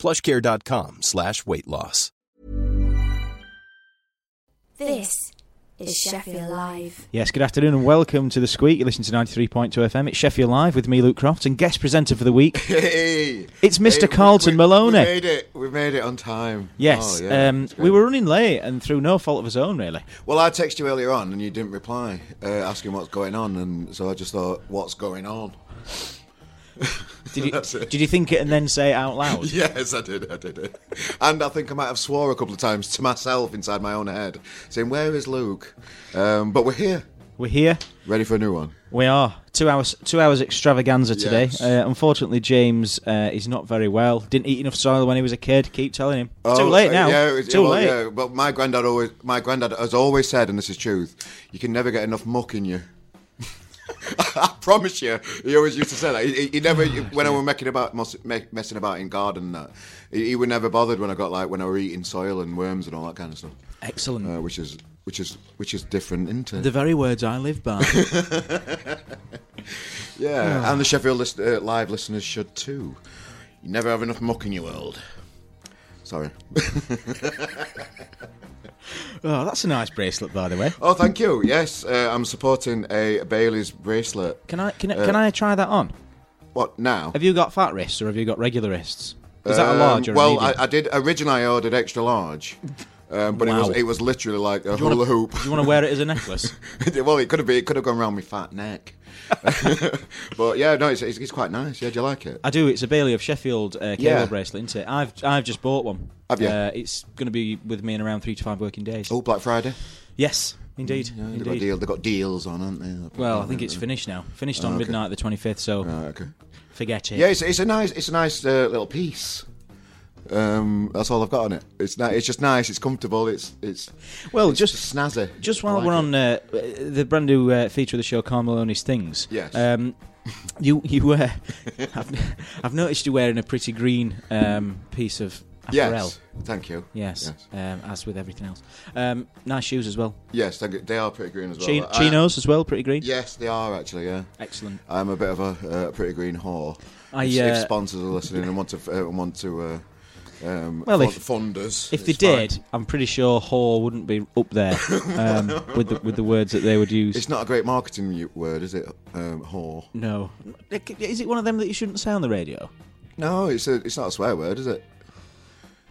plushcare.com slash weight loss. This is Sheffield Live. Yes, good afternoon and welcome to The Sqweek. You listen to 93.2 FM. It's Sheffield Live with me, Luke Crofts, and guest presenter for the week. Hey, It's Mr. Hey, Carlton we, Maloney. We made it. We made it on time. Yes, Oh, yeah, um, we were running late and through no fault of his own, really. Well, I texted you earlier on and you didn't reply, uh, asking what's going on, and so I just thought, what's going on? Did you, did you think it and then say it out loud? Yes, I did. I did it, and I think I might have swore a couple of times to myself inside my own head, saying, "Where is Luke?" Um, but we're here, We're here. ready for a new one. We are two hours. Two hours extravaganza today. Yes. Uh, unfortunately, James uh, is not very well. Didn't eat enough soil when he was a kid. Keep telling him. Oh, Too late now. Yeah, it's- Too well, late. Yeah, but my granddad always, my granddad has always said, and this is truth, you can never get enough muck in you. I promise you, he always used to say that. He, he- never, when I was making about messing about in garden, and that he, he was never bothered when I got like when I were eating soil and worms and all that kind of stuff, Excellent. uh, which is which is which is different, isn't it? the very words I live by. yeah, and the Sheffield list, uh, live listeners should too. You never have enough muck in your world. Sorry. oh, that's a nice bracelet, by the way. Oh, thank you. Yes, uh, I'm supporting a Bailey's bracelet. Can I can I, can I try that on? What now? Have you got fat wrists or have you got regular wrists? Is that a large or Um, a well, medium? I, I did originally. I ordered extra large, um, but it Wow. was it was literally like a wanna- hula hoop. Do you want to wear it as a necklace? well, it could have been. It could have gone around my fat neck. but yeah, no, it's, it's, it's quite nice. Yeah, do you like it? I do. It's a Bailey of Sheffield uh, cable Yeah. bracelet, isn't it? I've I've just bought one. Have you? Uh, it's going to be with me in around three to five working days. Oh, Black Friday. Yes, indeed, Yeah, they've got, indeed. deal, they've got deals on, haven't they? Well, I think it's finished now. Finished on Oh, okay. midnight the twenty fifth. So Right, okay. forget it. Yeah, it's, it's a nice, it's a nice uh, little piece. Um, that's all I've got on it. It's ni- It's just nice. It's comfortable. It's it's Well, it's just snazzy. Just I while like we're it. on uh, the brand new uh, feature of the show, Carl Maloney's Things. Yes. Um, you you uh, I've, I've noticed you wearing a pretty green um, piece of apparel. Yes, thank you. Yes. yes, Um, as with everything else. Um, nice shoes as well. yes thank you. They are pretty green as well. Chi- I- chinos as well, pretty green. Yes, they are actually. Yeah. Excellent. I'm a bit of a uh, pretty green whore. I, if, if uh, sponsors are listening and want to uh, want to uh, um, Well, if- fund us, If they fine. did, I'm pretty sure whore wouldn't be up there um, with the with the words that they would use. it's not a great marketing word, is it? Um, whore. no, is it one of them that you shouldn't say on the radio? No, it's a, it's not a swear word, is it?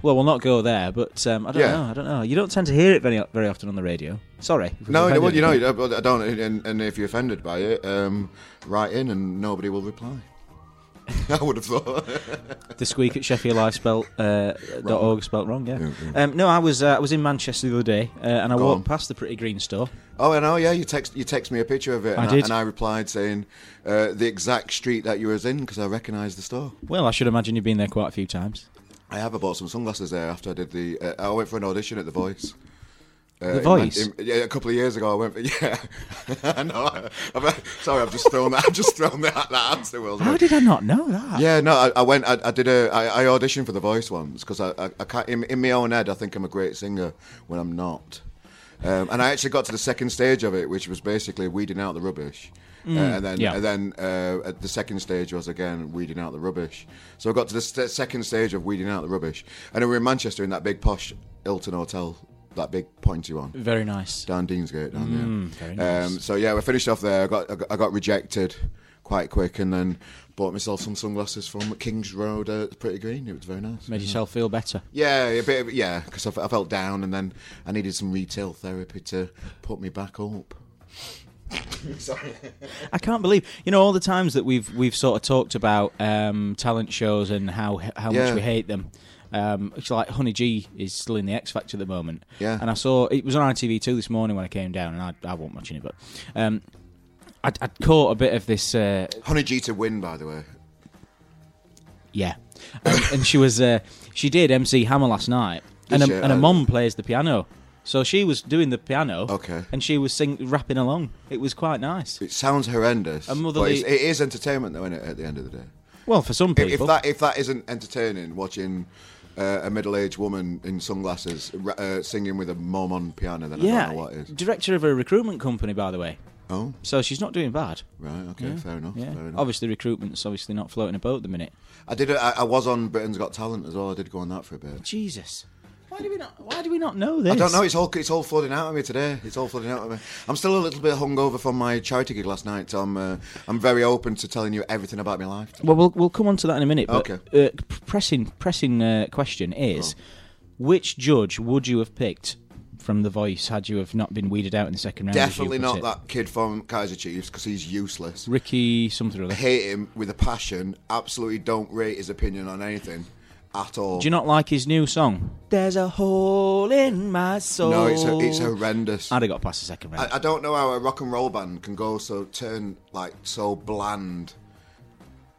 Well, we'll not go there, but um, I don't Yeah. know. I don't know. You don't tend to hear it very very often on the radio. Sorry. No, well, you know. I don't. And, and if you're offended by it, um, write in and nobody will reply. I would have thought. The Sqweek at Sheffield Live spelt uh, dot org spelt wrong. Yeah. Yeah, yeah. Um, no, I was uh, I was in Manchester the other day, uh, and I Go walked on. past the Pretty Green store. oh, I know. Yeah, you text you text me a picture of it, I and did. and I replied saying uh, the exact street that you was in because I recognised the store. Well, I should imagine you've been there quite a few times. I have. I bought some sunglasses there after I did the. Uh, I went for an audition at The Voice. Uh, The Voice? Man- in- yeah, a couple of years ago, I went for yeah. I know. I've, sorry, I've just thrown that. I've just thrown that, that answer. Will. How did I not know that? Yeah, no, I, I went. I, I did a. I, I auditioned for The Voice once because I, I, I can't. In, in my own head, I think I'm a great singer when I'm not. Um, and I actually got to the second stage of it, which was basically weeding out the rubbish. Uh, and then, yeah. and then uh, at the second stage was again weeding out the rubbish. So I got to the st- second stage of weeding out the rubbish, and we were in Manchester in that big posh Hilton hotel, that big pointy one Very nice. down Deansgate down Mm, there. very nice. Um, so yeah, we finished off there. I got, I got I got rejected quite quick, and then bought myself some sunglasses from Kings Road at Pretty Green. It was very nice. Made yourself feel better. Yeah, a bit of, yeah, because I felt down, and then I needed some retail therapy to put me back up. Sorry. I can't believe you know all the times that we've we've sort of talked about um, talent shows and how how much we hate them. Um, it's like Honey G is still in the X Factor at the moment. Yeah. And I saw it was on ITV two this morning when I came down, and I, I wasn't watching it, but um, I'd, I'd caught a bit of this. Uh, Honey G to win, by the way. yeah, um, and she was uh, she did MC Hammer last night, and a, and a Uh, mom plays the piano. So she was doing the piano, Okay. and she was sing rapping along. It was quite nice. It sounds horrendous. A but motherly- it's, it is entertainment, though, isn't it? At the end of the day, Well, for some if, people, if that if that isn't entertaining, watching uh, a middle-aged woman in sunglasses uh, singing with a mom on piano, then I yeah, don't know what is. director of a recruitment company, by the way. Oh, So she's not doing bad. right. Okay, fair enough. Yeah, Fair enough. obviously recruitment's obviously not floating a boat at the minute. I did. I, I was on Britain's Got Talent as well. I did go on that for a bit. Jesus, do we not? Why do we not know this? I don't know. It's all it's all flooding out of me today. It's all flooding out of me. I'm still a little bit hungover from my charity gig last night. So I'm uh, I'm very open to telling you everything about my life. Well, we'll we'll come on to that in a minute. But, Okay. Uh, pressing pressing uh, question is, which judge would you have picked from The Voice had you have not been weeded out in the second round? Definitely not it? that kid from Kaiser Chiefs because he's useless. Ricky something or other. I hate him with a passion. Absolutely don't rate his opinion on anything at all. Do you not like his new song? There's a hole in my soul. no, it's it's horrendous. I'd have got past the second round. I, I don't know how a rock and roll band can go so turn like so bland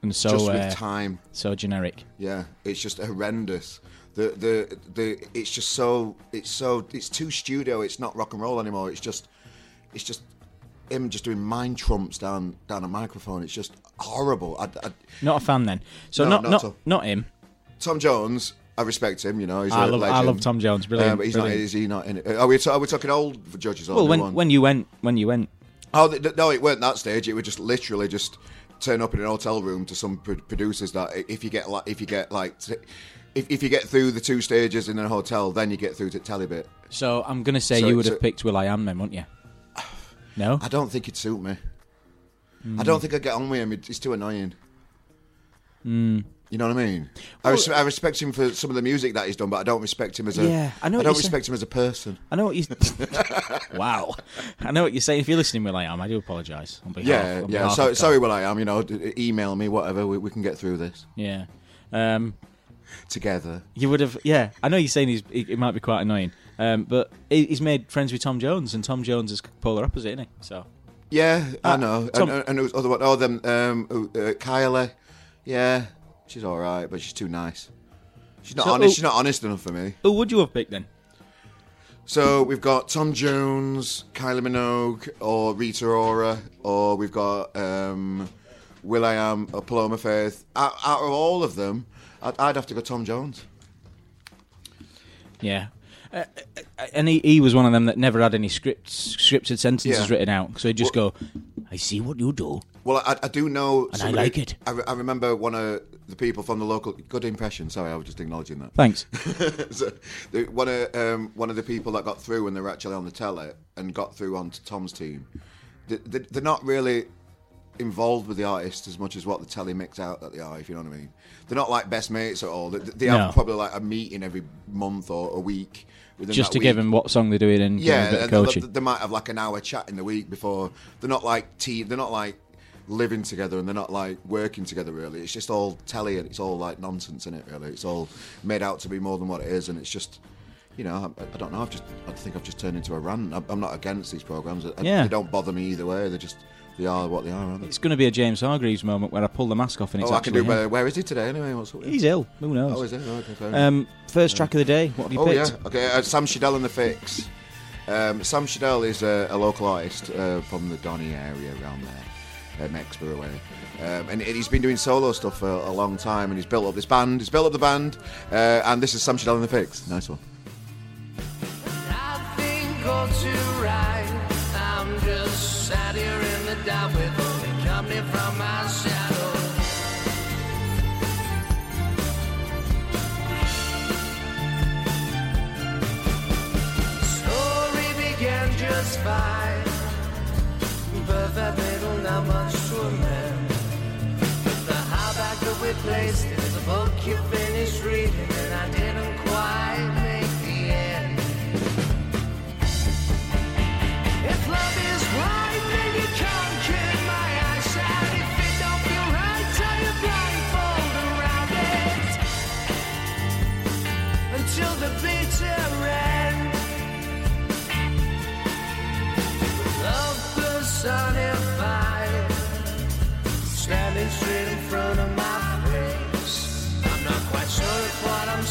and so just uh, with time. so generic. Yeah, it's just horrendous. The the the it's just so it's so it's too studio. It's not rock and roll anymore. It's just it's just him just doing mind trumps down down a microphone. It's just horrible. I, I, Not a fan then. So No, not not not not him. Tom Jones, I respect him. You know, he's I a love I love Tom Jones. Brilliant. Um, but he's brilliant. not. Is he not in it? Are we, are we talking old judges? Well, when one? when you went when you went Oh th- th- no, it weren't that stage. It would just literally just turn up in an hotel room to some pro- producers that if you get like if you get like if, if you get through the two stages in a hotel, then you get through to telly bit. So I'm gonna say So you would it's have picked Will I Am then, wouldn't you? No. I don't think it'd suit me. Hmm. I don't think I'd get on with him. It- It's too annoying. Hmm. You know what I mean? I, res- I respect him for some of the music that he's done, but I don't respect him as a. Yeah, I know I what don't you're respect him as a person. I know what you. wow, I know what you're saying. If you're listening, Will I Am, I do apologise. on behalf- Yeah, on yeah. behalf So, sorry. Will I am. You know, email me, whatever. We, we can get through this Yeah, um, together. you would have. Yeah, I know you're saying he's. He, it might be quite annoying, um, but he, he's made friends with Tom Jones, and Tom Jones is polar opposite, isn't he? So Yeah, I Uh, know. Tom- and, and, and other one, oh, them, um, uh, Kylie. Yeah, she's all right, but she's too nice. She's not So, honest. oh- She's not honest enough for me. who would you have picked then? So we've got Tom Jones, Kylie Minogue, or Rita Ora, or we've got um, Will I Am, or Paloma Faith. Out, out of all of them, I'd, I'd have to go Tom Jones. Yeah. Uh, uh, and he, he was one of them that never had any scripts, scripted sentences Yeah. written out. So he'd just go, "I see what you do." Well, I, I do know. I somebody- like it. I, re- I remember one of the people from the local. Good impression. Sorry, I was just acknowledging that. Thanks. so, one of um, one of the people that got through when they were actually on the telly and got through onto Tom's team, they, they, they're not really involved with the artist as much as what the telly mix out that they are. If you know what I mean, they're not like best mates at all. They, they have probably like a meeting every month or a week. just to give week. him what song they're doing and give Yeah, and they, they might have like an hour chat in the week before. They're not like tea. They're not like living together, and they're not like working together. Really, it's just all telly, and it's all like nonsense in it. Really, it's all made out to be more than what it is, and it's just. You know, I, I don't know. I've just, I think I've just turned into a rant. I'm, I'm not against these programs. I- Yeah. They don't bother me either way. They're just, they are what they are, they? It's going to be a James Hargreaves moment where I pull the mask off and it's Oh, I can do him. better. Where is he today anyway? What's up? He's ill. Who knows? Oh, is it? Oh, okay. Um, first track of the day. What have you Oh picked? yeah, okay. Uh, Sam Shadell and the Fix. Um, Sam Shadell is a, a local artist uh, from the Donny area around there, um, Exeter way. Um, and he's been doing solo stuff for a long time, and he's built up this band. He's built up the band, uh, and this is Sam Shadell and the Fix. Nice one. Little,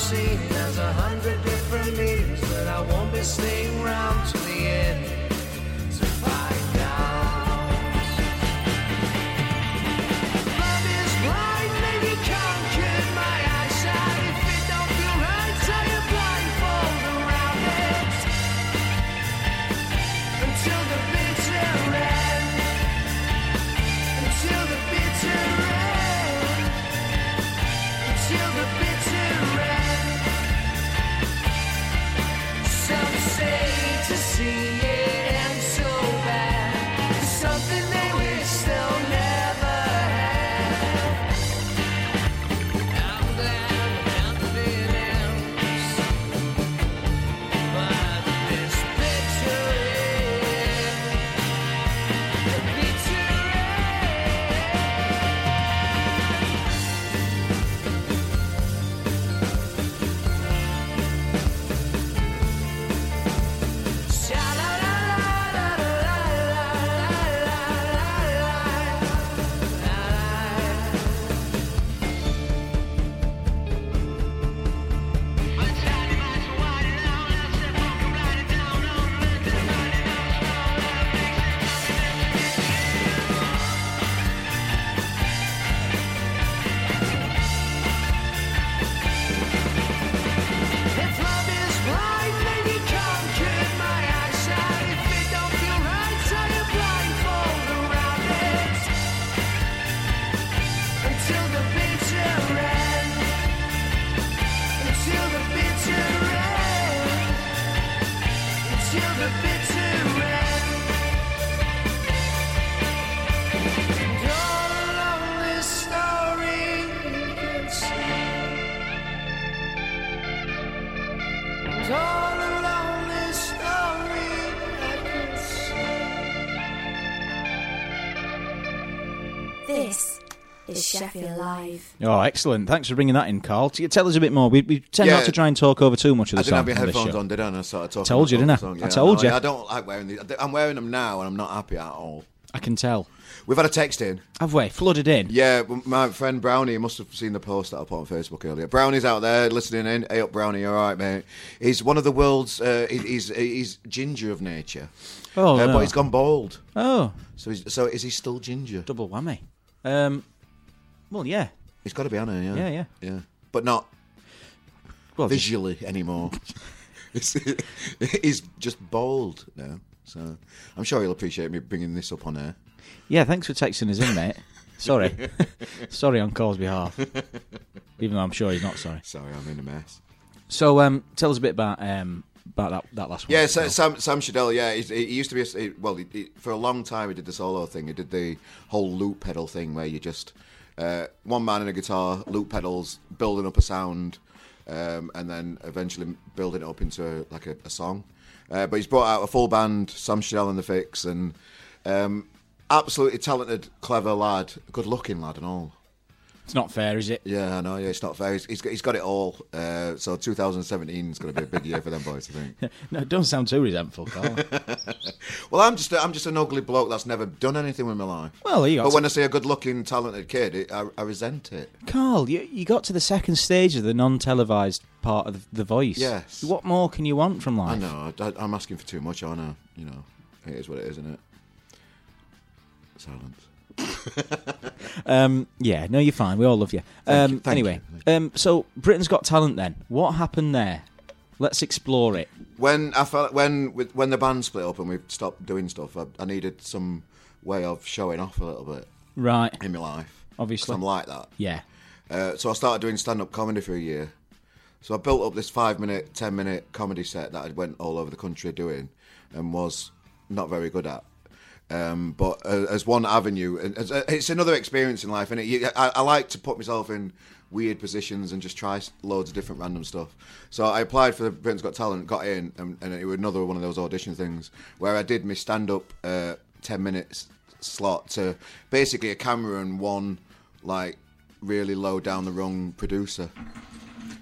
Seen there's a hundred different meanings but I won't be staying round to. Sheffield Live. Oh, excellent. Thanks for bringing that in, Carl. Tell us a bit more. We, we tend Yeah. not to try and talk over too much of the I the didn't song have my this headphones on, did I? And I started talking. Told you, didn't I? song. I Yeah, told no, you. I don't like wearing these. I'm wearing them now, and I'm not happy at all. I can tell. We've had a text in. Have we? Flooded in? Yeah, my friend Brownie must have seen the post that I put on Facebook earlier. Brownie's out there listening in. Hey up, Brownie, you all right, mate? He's one of the world's. Uh, he's he's ginger of nature. Oh, Uh, no. but he's gone bald. Oh, So he's, so is he still ginger? double whammy. Um, well, yeah. He's got to be on it, yeah. Yeah, yeah. yeah. But not Well, just- visually anymore. It's- he's just bald now. So I'm sure he'll appreciate me bringing this up on air. yeah, thanks for texting us in, mate. Sorry. sorry on Carl's behalf. Even though I'm sure he's not sorry. Sorry, I'm in a mess. So, um, tell us a bit about um, about that, that last one. Yeah, so, Sam Sam Shadell. Yeah, he's, he used to be. A, he- well, he, he- for a long time he did the solo thing. He did the whole loop pedal thing where you just uh, one man and a guitar, loop pedals, building up a sound, um, and then eventually building it up into like a, a song. Uh, but he's brought out a full band, Sam Shadell and the Fix, and um, absolutely talented, clever lad, good looking lad, and all. It's not fair, is it? Yeah, I know. Yeah, it's not fair. He's, he's got, he's got it all. Uh, so 2017 is going to be a big year for them boys, I think. No, don't sound too resentful, Carl. Well, I'm just I'm just an ugly bloke that's never done anything with my life. Well, you got but to- when I see a good-looking, talented kid, it, I, I resent it. Carl, you, you got to the second stage of the non-televised part of the, voice. Yes. What more can you want from life? I know. I, I'm asking for too much. I know. You know, it is what it is, isn't it? Silence. Um, yeah, no, you're fine. We all love you. Um, you, anyway, you, um, so Britain's Got Talent. Then what happened there? Let's explore it. When I felt when with- when the band split up and we stopped doing stuff, I, I needed some way of showing off a little bit Right. in my life. Obviously, I'm like that. Yeah. Uh, so I started doing stand-up comedy for a year. So I built up this five-minute, ten-minute comedy set that I went all over the country doing, and was not very good at. Um, but uh, as one avenue, as, uh, it's another experience in life, and I, I like to put myself in weird positions and just try loads of different random stuff. So I applied for Britain's Got Talent, got in, and, and it was another one of those audition things where I did my stand-up uh, ten minutes slot to basically a camera and one like really low down the rung producer.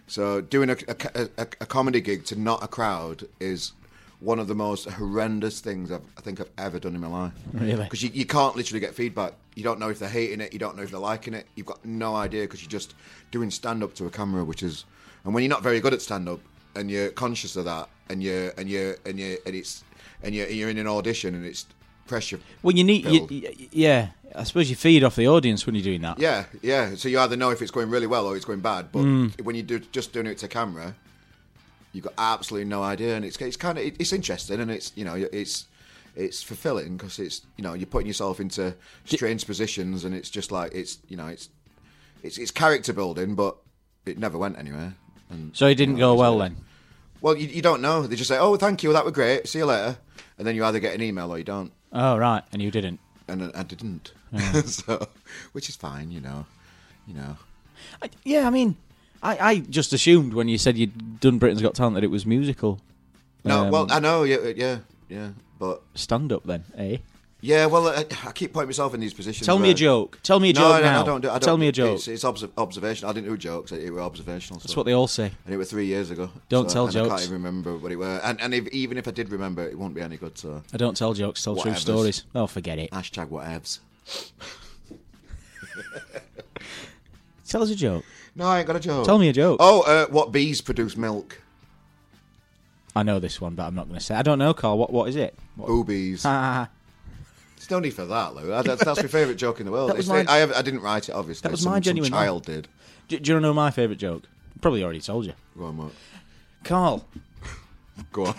So doing a, a, a, a comedy gig to not a crowd is one of the most horrendous things I've, I think I've ever done in my life. Really? Because you, you can't literally get feedback. You don't know if they're hating it. You don't know if they're liking it. You've got no idea because you're just doing stand up to a camera, which is, and when you're not very good at stand up and you're conscious of that, and you're and you're and you and it's and you're, you're in an audition and it's pressure. Well, you need, you, yeah. I suppose you feed off the audience when you're doing that. Yeah, yeah. So you either know if it's going really well or it's going bad. But Mm. when you do just doing it to camera, you've got absolutely no idea, and it's it's kind of it's interesting and it's you know it's it's fulfilling because it's you know you're putting yourself into strange positions and it's just like it's you know it's it's it's character building, but it never went anywhere. And So it didn't you know, go well then. Well, you, you don't know. They just say, "Oh, thank you, that was great. See you later," and then you either get an email or you don't. Oh right, and you didn't. And I- didn't, so which is fine, you know, you know. I, yeah, I mean, I, I just assumed when you said you'd done Britain's Got Talent that it was musical. No, Um, well, I know, yeah, yeah, yeah, but stand up then, eh? yeah, well, I, I keep putting myself in these positions. Tell me a joke. Tell me a No, joke no, now. I don't do. I don't, Tell me a joke. It's, it's obs- observation. I didn't do jokes. It, were observational. That's what they all say. And it was three years ago. Don't so- tell and I can't even remember what it were. And, and if, even if I did remember, it won't be any good. So I don't tell jokes, tell true stories. Oh, forget it. hashtag whatevs. Tell us a joke. No, I ain't got a joke. Tell me a joke. Oh, uh, what bees produce milk? I know this one, but I'm not going to say. I don't know, Carl. What What is it? What? Boobies. Ah, There's no need for that, Lou. That's, that's my favourite joke in the world. My- I, have, I didn't write it, obviously. That was some, my genuine Some child did. do, do you know my favourite joke? Probably already told you. Go on, what? Carl, Go on.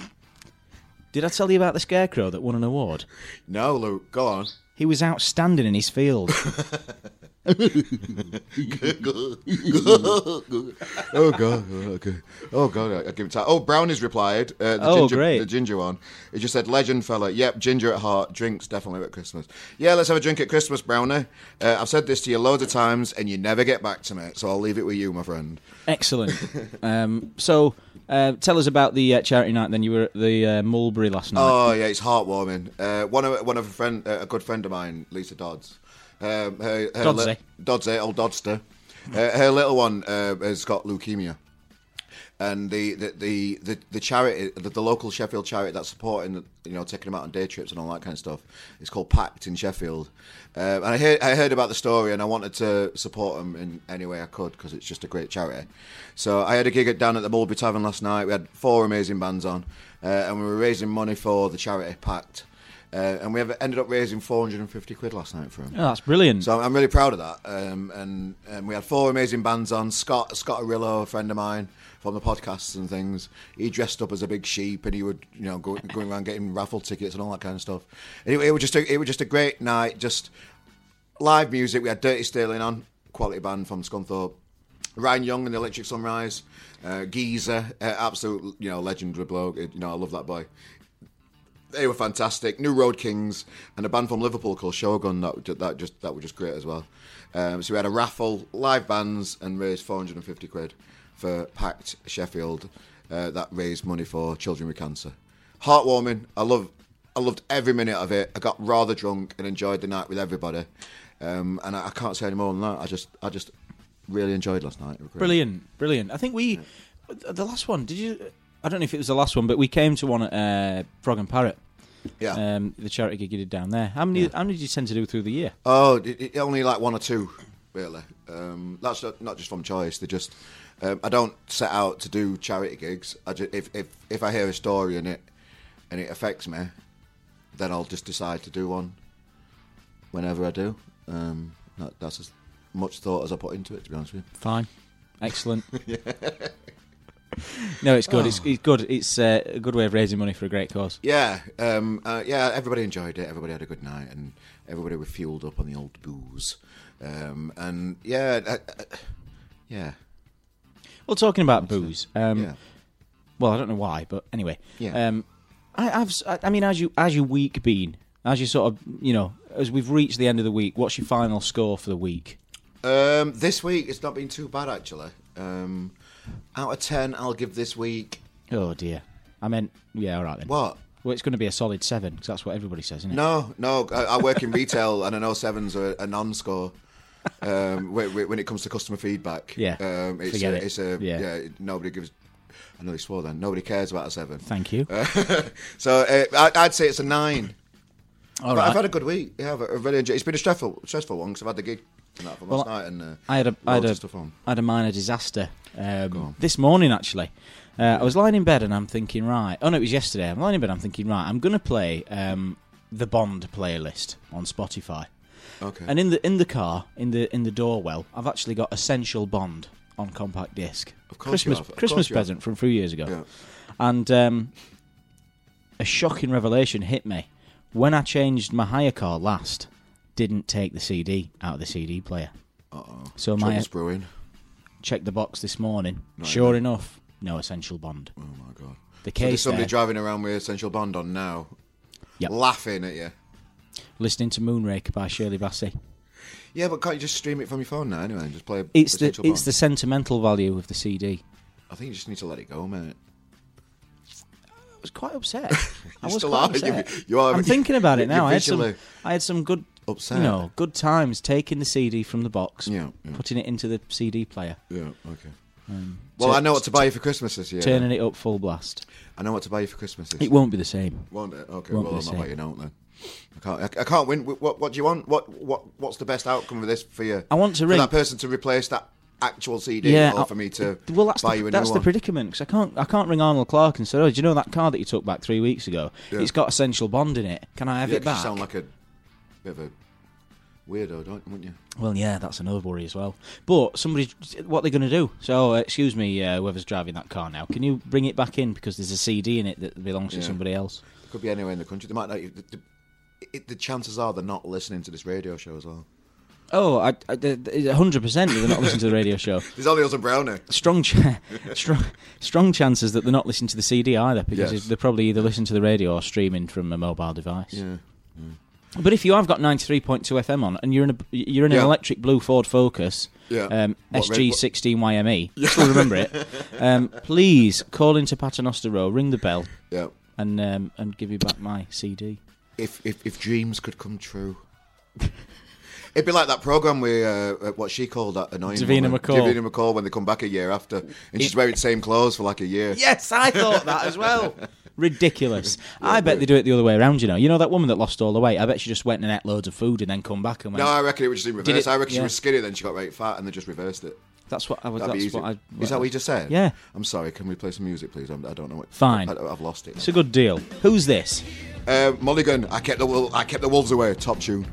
did I tell you about the scarecrow that won an award? No, Lou. Go on. He was outstanding in his field. oh god, okay. Oh god, I, I give it time. Oh, Brownie's replied. Uh, the Oh, ginger, great. The ginger one. He just said, "Legend fella. Yep, ginger at heart. Drinks definitely at Christmas. Yeah, let's have a drink at Christmas, Brownie. Uh, I've said this to you loads of times, and you never get back to me. So I'll leave it with you, my friend. Excellent. Um, so, uh, tell us about the uh, charity night. Then you were at the uh, Mulberry last night. Oh yeah, it's heartwarming. Uh, one of one of a friend, uh, a good friend of mine, Lisa Dodds. Um, her, her Dodsey. Dodsey, old Dodster. Uh, her little one uh, has got leukemia. and the the the, the, the charity, the, the local Sheffield charity that's supporting, you know, taking them out on day trips and all that kind of stuff, is called Pact in Sheffield. Uh, and I heard I heard about the story, and I wanted to support them in any way I could because it's just a great charity. So I had a gig at, down at the Mulberry Tavern last night. We had four amazing bands on, uh, and we were raising money for the charity Pact. Uh, and we have ended up raising 450 quid last night for him. Oh, that's brilliant. So I'm- really proud of that. Um, and, and we had four amazing bands on. Scott Scott Arillo, a friend of mine from the podcasts and things. He dressed up as a big sheep, and he would you know go, going around getting raffle tickets and all that kind of stuff. Anyway, it was just a, it was just a great night. Just live music. We had Dirty Sterling on, quality band from Scunthorpe. Ryan Young and the Electric Sunrise, uh, Geezer, uh, absolute you know legendary bloke. You know I love that boy. They were fantastic. New Road Kings and a band from Liverpool called Shogun that that just that were just great as well. Um, so we had a raffle, live bands, and raised 450 quid for Pact Sheffield. Uh, that raised money for children with cancer. Heartwarming. I love. I loved every minute of it. I got rather drunk and enjoyed the night with everybody. Um, and I, I can't say any more than that. I just, I just really enjoyed last night. It was great. Brilliant, brilliant. I think we the last one. Did you? I don't know if it was the last one, but we came to one at uh, Frog and Parrot. Yeah. Um, the charity gig you did down there. How many? How many did you tend to do through the year? Oh, it, it, only like one or two, really. Um, that's not, not just from choice. They just, um, I don't set out to do charity gigs. I just, if, if if I hear a story and it and it affects me, then I'll just decide to do one. Whenever I do, um, that, that's as much thought as I put into it. To be honest with you. Fine, excellent. no, it's good. It's, it's good. It's uh, a good way of raising money for a great cause. Yeah, um, uh, yeah. Everybody enjoyed it. Everybody had a good night, and everybody was fueled up on the old booze. Um, and yeah, uh, uh, yeah, Well, talking about booze. Um, yeah. Well, I don't know why, but anyway. Yeah. Um, I, I've. I mean, as you as your week been, as you sort of, you know, as we've reached the end of the week, what's your final score for the week? Um, this week it's not been too bad actually. Um, out of ten, I'll give this week Oh dear. I meant, yeah, all right then. what? Well, it's going to be a solid seven because that's what everybody says, isn't it? No, no. I, I work in retail, and I know sevens are a non-score. Um, when, when it comes to customer feedback, Yeah. um, it's Forget a, it. it's a Yeah. yeah. Nobody gives. I know they swore then. Nobody cares about a seven. Thank you. So uh, I'd say it's a nine. all right. I've had a good week. Yeah, I've, I've really enjoyed. It's been a stressful, stressful one because I've had the gig that from Well, last night, and uh, I had a, I had a, stuff on. I had a minor disaster um, this morning actually. Uh, I was lying in bed and I'm thinking, right. Oh no, it was yesterday. I'm lying in bed. I'm thinking, right. I'm gonna play um, the Bond playlist on Spotify. Okay. And in the in the car, in the in the doorwell, I've actually got Essential Bond on compact disc. Of course Christmas of Christmas course present from a few years ago. yeah. And um, a shocking revelation hit me when I changed my hire car last. Didn't take the CD out of the CD player. Uh-oh. So my brewing. checked the box this morning. Right, sure then. enough, no Essential Bond. Oh my god. The So there's somebody there, driving around with Essential Bond on now, Yep. laughing at you. listening to Moonraker by Shirley Bassey. Yeah, but can't you just stream it from your phone now anyway and just play It's the Essential it's the sentimental value of the CD. I think you just need to let it go, mate. I was quite upset. I was still quite are. You- you are- I'm thinking about it now. I had some I had some good upset. you know good times taking the CD from the box, Yeah, yeah. putting it into the CD player, Yeah, okay. Um, well, tu- I know what to buy you for Christmas this year. turning it up full blast. I know what to buy you for Christmas this It year. won't be the same. Won't it? Okay, won't well, the not letting you know then. I can't. I, I can't win. What, what do you want? What what what's the best outcome of this for you? I want to for ring- that person to replace that actual CD, Yeah, or for me to well, that's buy the, you a that's the one. predicament because I can't I can't ring Arnold Clark and say, "Oh, do you know that car that you took back three weeks ago? Yeah. It's got Essential Bond in it. Can I have yeah, it back?" You sound like a bit of a weirdo, don't wouldn't you? Well, yeah, that's another worry as well. But somebody, what they're going to do? So, uh, excuse me, uh, whoever's driving that car now, can you bring it back in because there's a CD in it that belongs to somebody else? Could be anywhere in the country. They might not. The, the, it, the chances are they're not listening to this radio show as well. Oh, I, I, a hundred percent. They're not listening to the radio show. There's only us and Brownie. Strong, ch- strong, strong chances that they're not listening to the CD either because Yes. they're probably either listening to the radio or streaming from a mobile device. Yeah. But if you have got ninety three point two FM on and you're in a you're in an Yeah. electric blue Ford Focus, Yeah. um, What, red- SG what- sixteen YME, still remember it. Um, please call into Paternoster Row, ring the bell, Yeah. and um, and give you back my CD. If if if dreams could come true. It'd be like that program where uh, what she called that annoying Davina woman. McCall. Davina McCall when they come back a year after, and she's wearing the same clothes for like a year. Yes, I thought that as well. Ridiculous. I bet they do it the other way around. You know, you know that woman that lost all the weight. I bet she just went and ate loads of food and then come back and went. No, I reckon it was just in reverse. it- I reckon she yeah. was skinny, then she got very fat, and they just reversed it. that's what I was. That'd be That's easy. what I. Is that what you just said? Yeah. I'm sorry. Can we play some music, please? I'm, I don't know what. Fine. I, have lost it. It's a good deal. Who's this? Uh, Mulligan. I kept the wol- I kept the wolves away. Top tune.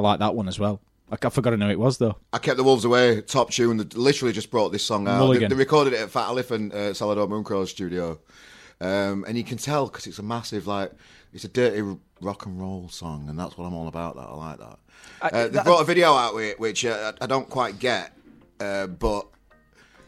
I like that one as well. I, I forgot to know it was though. I kept the wolves away. Top tune. They literally just brought this song out. They, they recorded it at Fat Elephant uh, Salvador Mooncrow's studio, um, and you can tell because it's a massive like it's a dirty rock and roll song, and that's what I'm all about. That I like that. uh, they brought a video out with it, which uh, I don't quite get, uh, but.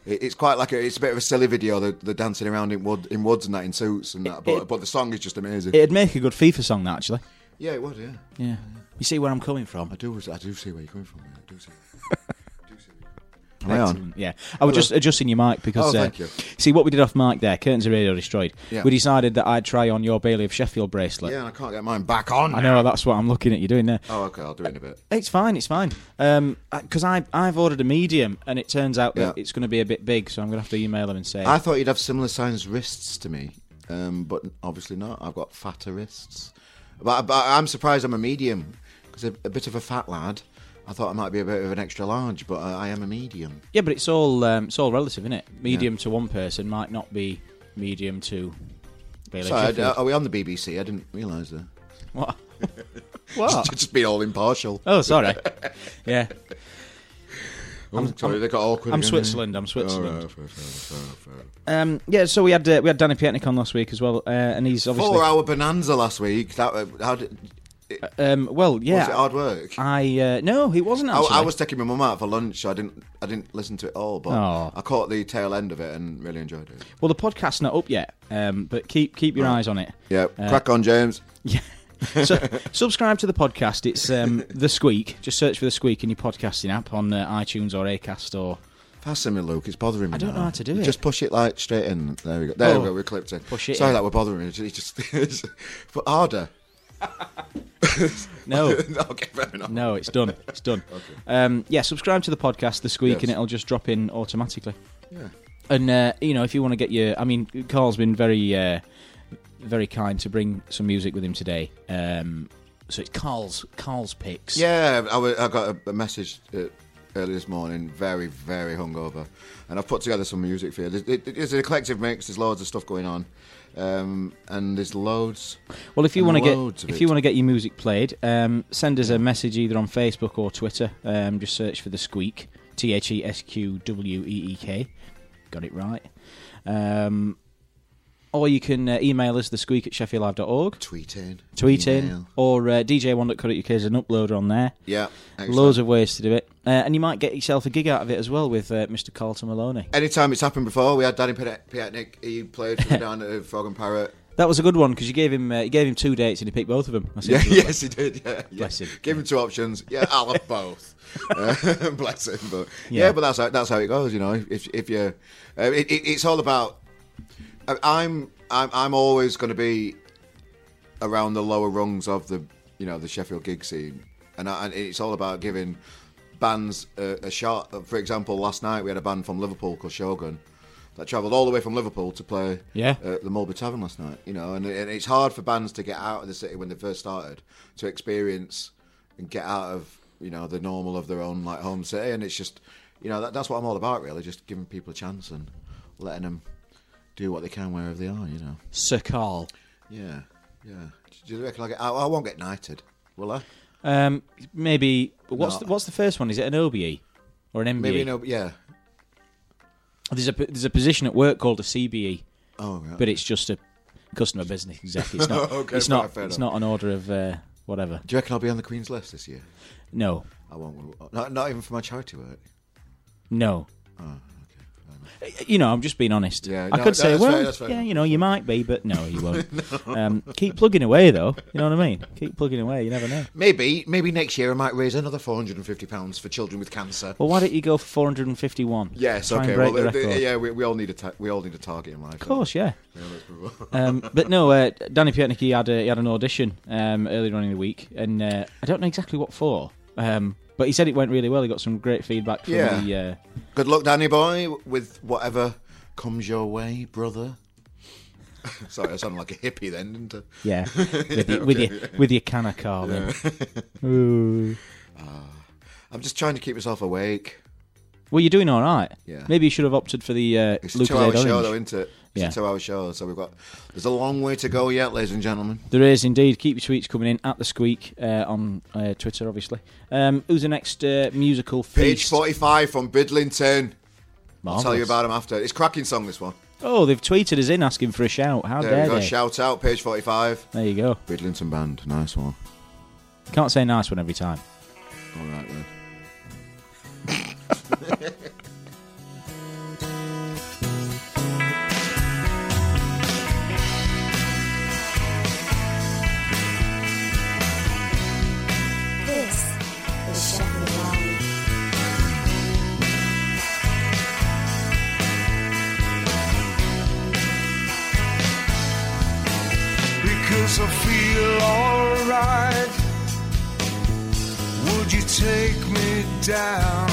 it- It's quite like a, it's a bit of a silly video. They're, they're dancing around in wood in woods and that in suits and that. But, it- but the song is just amazing. It'd make a good FIFA song, that actually. yeah, it would. Yeah, Yeah. You see where I'm coming from? I do. I do see where you're coming from. Yeah, I do see. I do see where you're coming from. Am I on? Yeah, I was just adjusting your mic because. Oh, uh, thank you. See what we did off mic there. Curtains of radio destroyed. Yeah. We decided that I'd try on your Bailey of Sheffield bracelet. Yeah, and I can't get mine back on. I know that's what I'm looking at you doing there. Oh, okay. I'll do it in a bit. It's fine. It's fine. Um, because I I've ordered a medium and it turns out that Yeah. it's going to be a bit big, so I'm going to have to email them and say. I thought you'd have similar sized wrists to me, um, but obviously not. I've got fatter wrists. But, but I'm surprised I'm a medium because a, a bit of a fat lad. I thought I might be a bit of an extra large, but I, I am a medium. yeah, but it's all um, it's all relative, isn't it? Medium to one person might not be medium to Bailey Sorry, uh, are we on the BBC? I didn't realise that. what? what? Just be all impartial. Oh, sorry. yeah, I'm, sorry, they got awkward. I'm again, Switzerland. I'm eh? Switzerland. Oh, right, fair, fair, fair, fair. Um, yeah, so we had uh, we had Danny Pietnik on last week as well, uh, and he's obviously Four hour bonanza last week. That uh, how did? Um, well, yeah. Was it hard work? I uh, no, it wasn't I, actually. I was taking my mum out for lunch, so I didn't. I didn't listen to it all, but Oh. I caught the tail end of it and really enjoyed it. well, the podcast's not up yet, um, but keep keep your eyes on it. Yeah, Uh, crack on, James. Yeah. so subscribe to the podcast. It's um, the Sqweek. Just search for the Sqweek in your podcasting app on uh, iTunes or Acast or Pass me, Luke. It's bothering me. I don't now. know how to do it. Just push it like straight in. There we go. There Oh. we go. We clipped it. Push it Sorry in. that we're bothering me. It's just, it's, but harder. no. okay, fair enough. No, it's done. It's done. Um, yeah, subscribe to the podcast, The Sqweek, Yes. and it'll just drop in automatically. Yeah. And uh, you know, if you want to get your, I mean, Carl's been very, uh, very kind to bring some music with him today. Um, so it's Carl's Carl's picks. Yeah, I, wa- I got a, a message uh, early this morning, very, very hungover, and I've put together some music for you. There's, it, it's an eclectic mix. There's loads of stuff going on, um, and there's loads. Well, if you want to get if you want to get your music played, um, send us a message either on Facebook or Twitter. Um, just search for the Sqweek, T H E S Q W E E K. Got it right. Um, or you can uh, email us the Sqweek at sheffieldlive.org, Tweet in. tweet in, email. or uh, dj1.co.uk is an uploader on there. Yeah. excellent. Loads of ways to do it, uh, and you might get yourself a gig out of it as well with uh, Mr. Carlton Maloney. Anytime it's happened before, we had Danny Piet- Pietnik. He played for me down at Frog and Parrot. That was a good one because you gave him uh, you gave him two dates and he picked both of them. I Yeah, said, yes, he did. Yeah, yeah. Bless him. Give him two options. Yeah, I'll have both. Uh, bless him. But yeah. Yeah. but that's how, that's how it goes. You know, if if you, uh, it, it, it's all about. I'm I'm I'm always going to be around the lower rungs of the you know the Sheffield gig scene, and, I, and it's all about giving bands a, a shot. For example, last night we had a band from Liverpool called Shogun that travelled all the way from Liverpool to play Yeah. at the Mulberry Tavern last night. You know, and, and it's hard for bands to get out of the city when they first started to experience and get out of you know the normal of their own like home city, and it's just you know that, that's what I'm all about really, just giving people a chance and letting them do what they can wherever they are. You know. Sir Carl. Yeah, yeah. Do you reckon I, get, I, I won't get knighted, will I? Um, maybe. What's the, what's the first one? Is it an OBE or an MBE? Maybe no. Yeah. There's a there's a position at work called a CBE, Oh, right. but it's just a customer business exec. It's not. Okay, it's not. it's not an order of uh, whatever. do you reckon I'll be on the Queen's list this year? No, I won't. Not, not even for my charity work. no. Oh, okay. Fair enough. You know, I'm just being honest. Yeah, I no, could no, say, that's well, fair, that's fair yeah, you know, you might be, but no, you won't. um, keep plugging away, though. You know what I mean? Keep plugging away. You never know. Maybe, maybe next year I might raise another four hundred and fifty pounds for children with cancer. Well, why don't you go for 451? Yes, Try and okay. Well, the the- yeah, we, we all need a ta- we all need a target in life. Of course, yeah. Yeah, let's move on. Um, but no, uh, Danny Pietnik, he had, a, he had an audition um, earlier on in the week, and uh, I don't know exactly what for, um, but he said it went really well. He got some great feedback from Yeah. the. Uh, Good luck, Danny boy, with whatever comes your way, brother. Sorry, I sounded like a hippie then, didn't I? yeah, with, your, with, your, with your can of Carling. Ooh. I'm just trying to keep myself awake. Well, you're doing all right. Yeah. Maybe you should have opted for the uh, It's a two-hour Orange. show, though, isn't it? Yeah. It's a two-hour show, so we've got. There's a long way to go yet, ladies and gentlemen. There is indeed. Keep your tweets coming in at the Sqweek uh, on uh, Twitter, obviously. Um, who's the next uh, musical Page feast? 45 from Bridlington. I'll tell you about him after. It's cracking song, this one. Oh, they've tweeted us in asking for a shout. How There dare go. they? Shout out, page 45. There you go. Bridlington Band. Nice one. Can't say nice one every time. All right, then. because I feel alright. Would you take me down?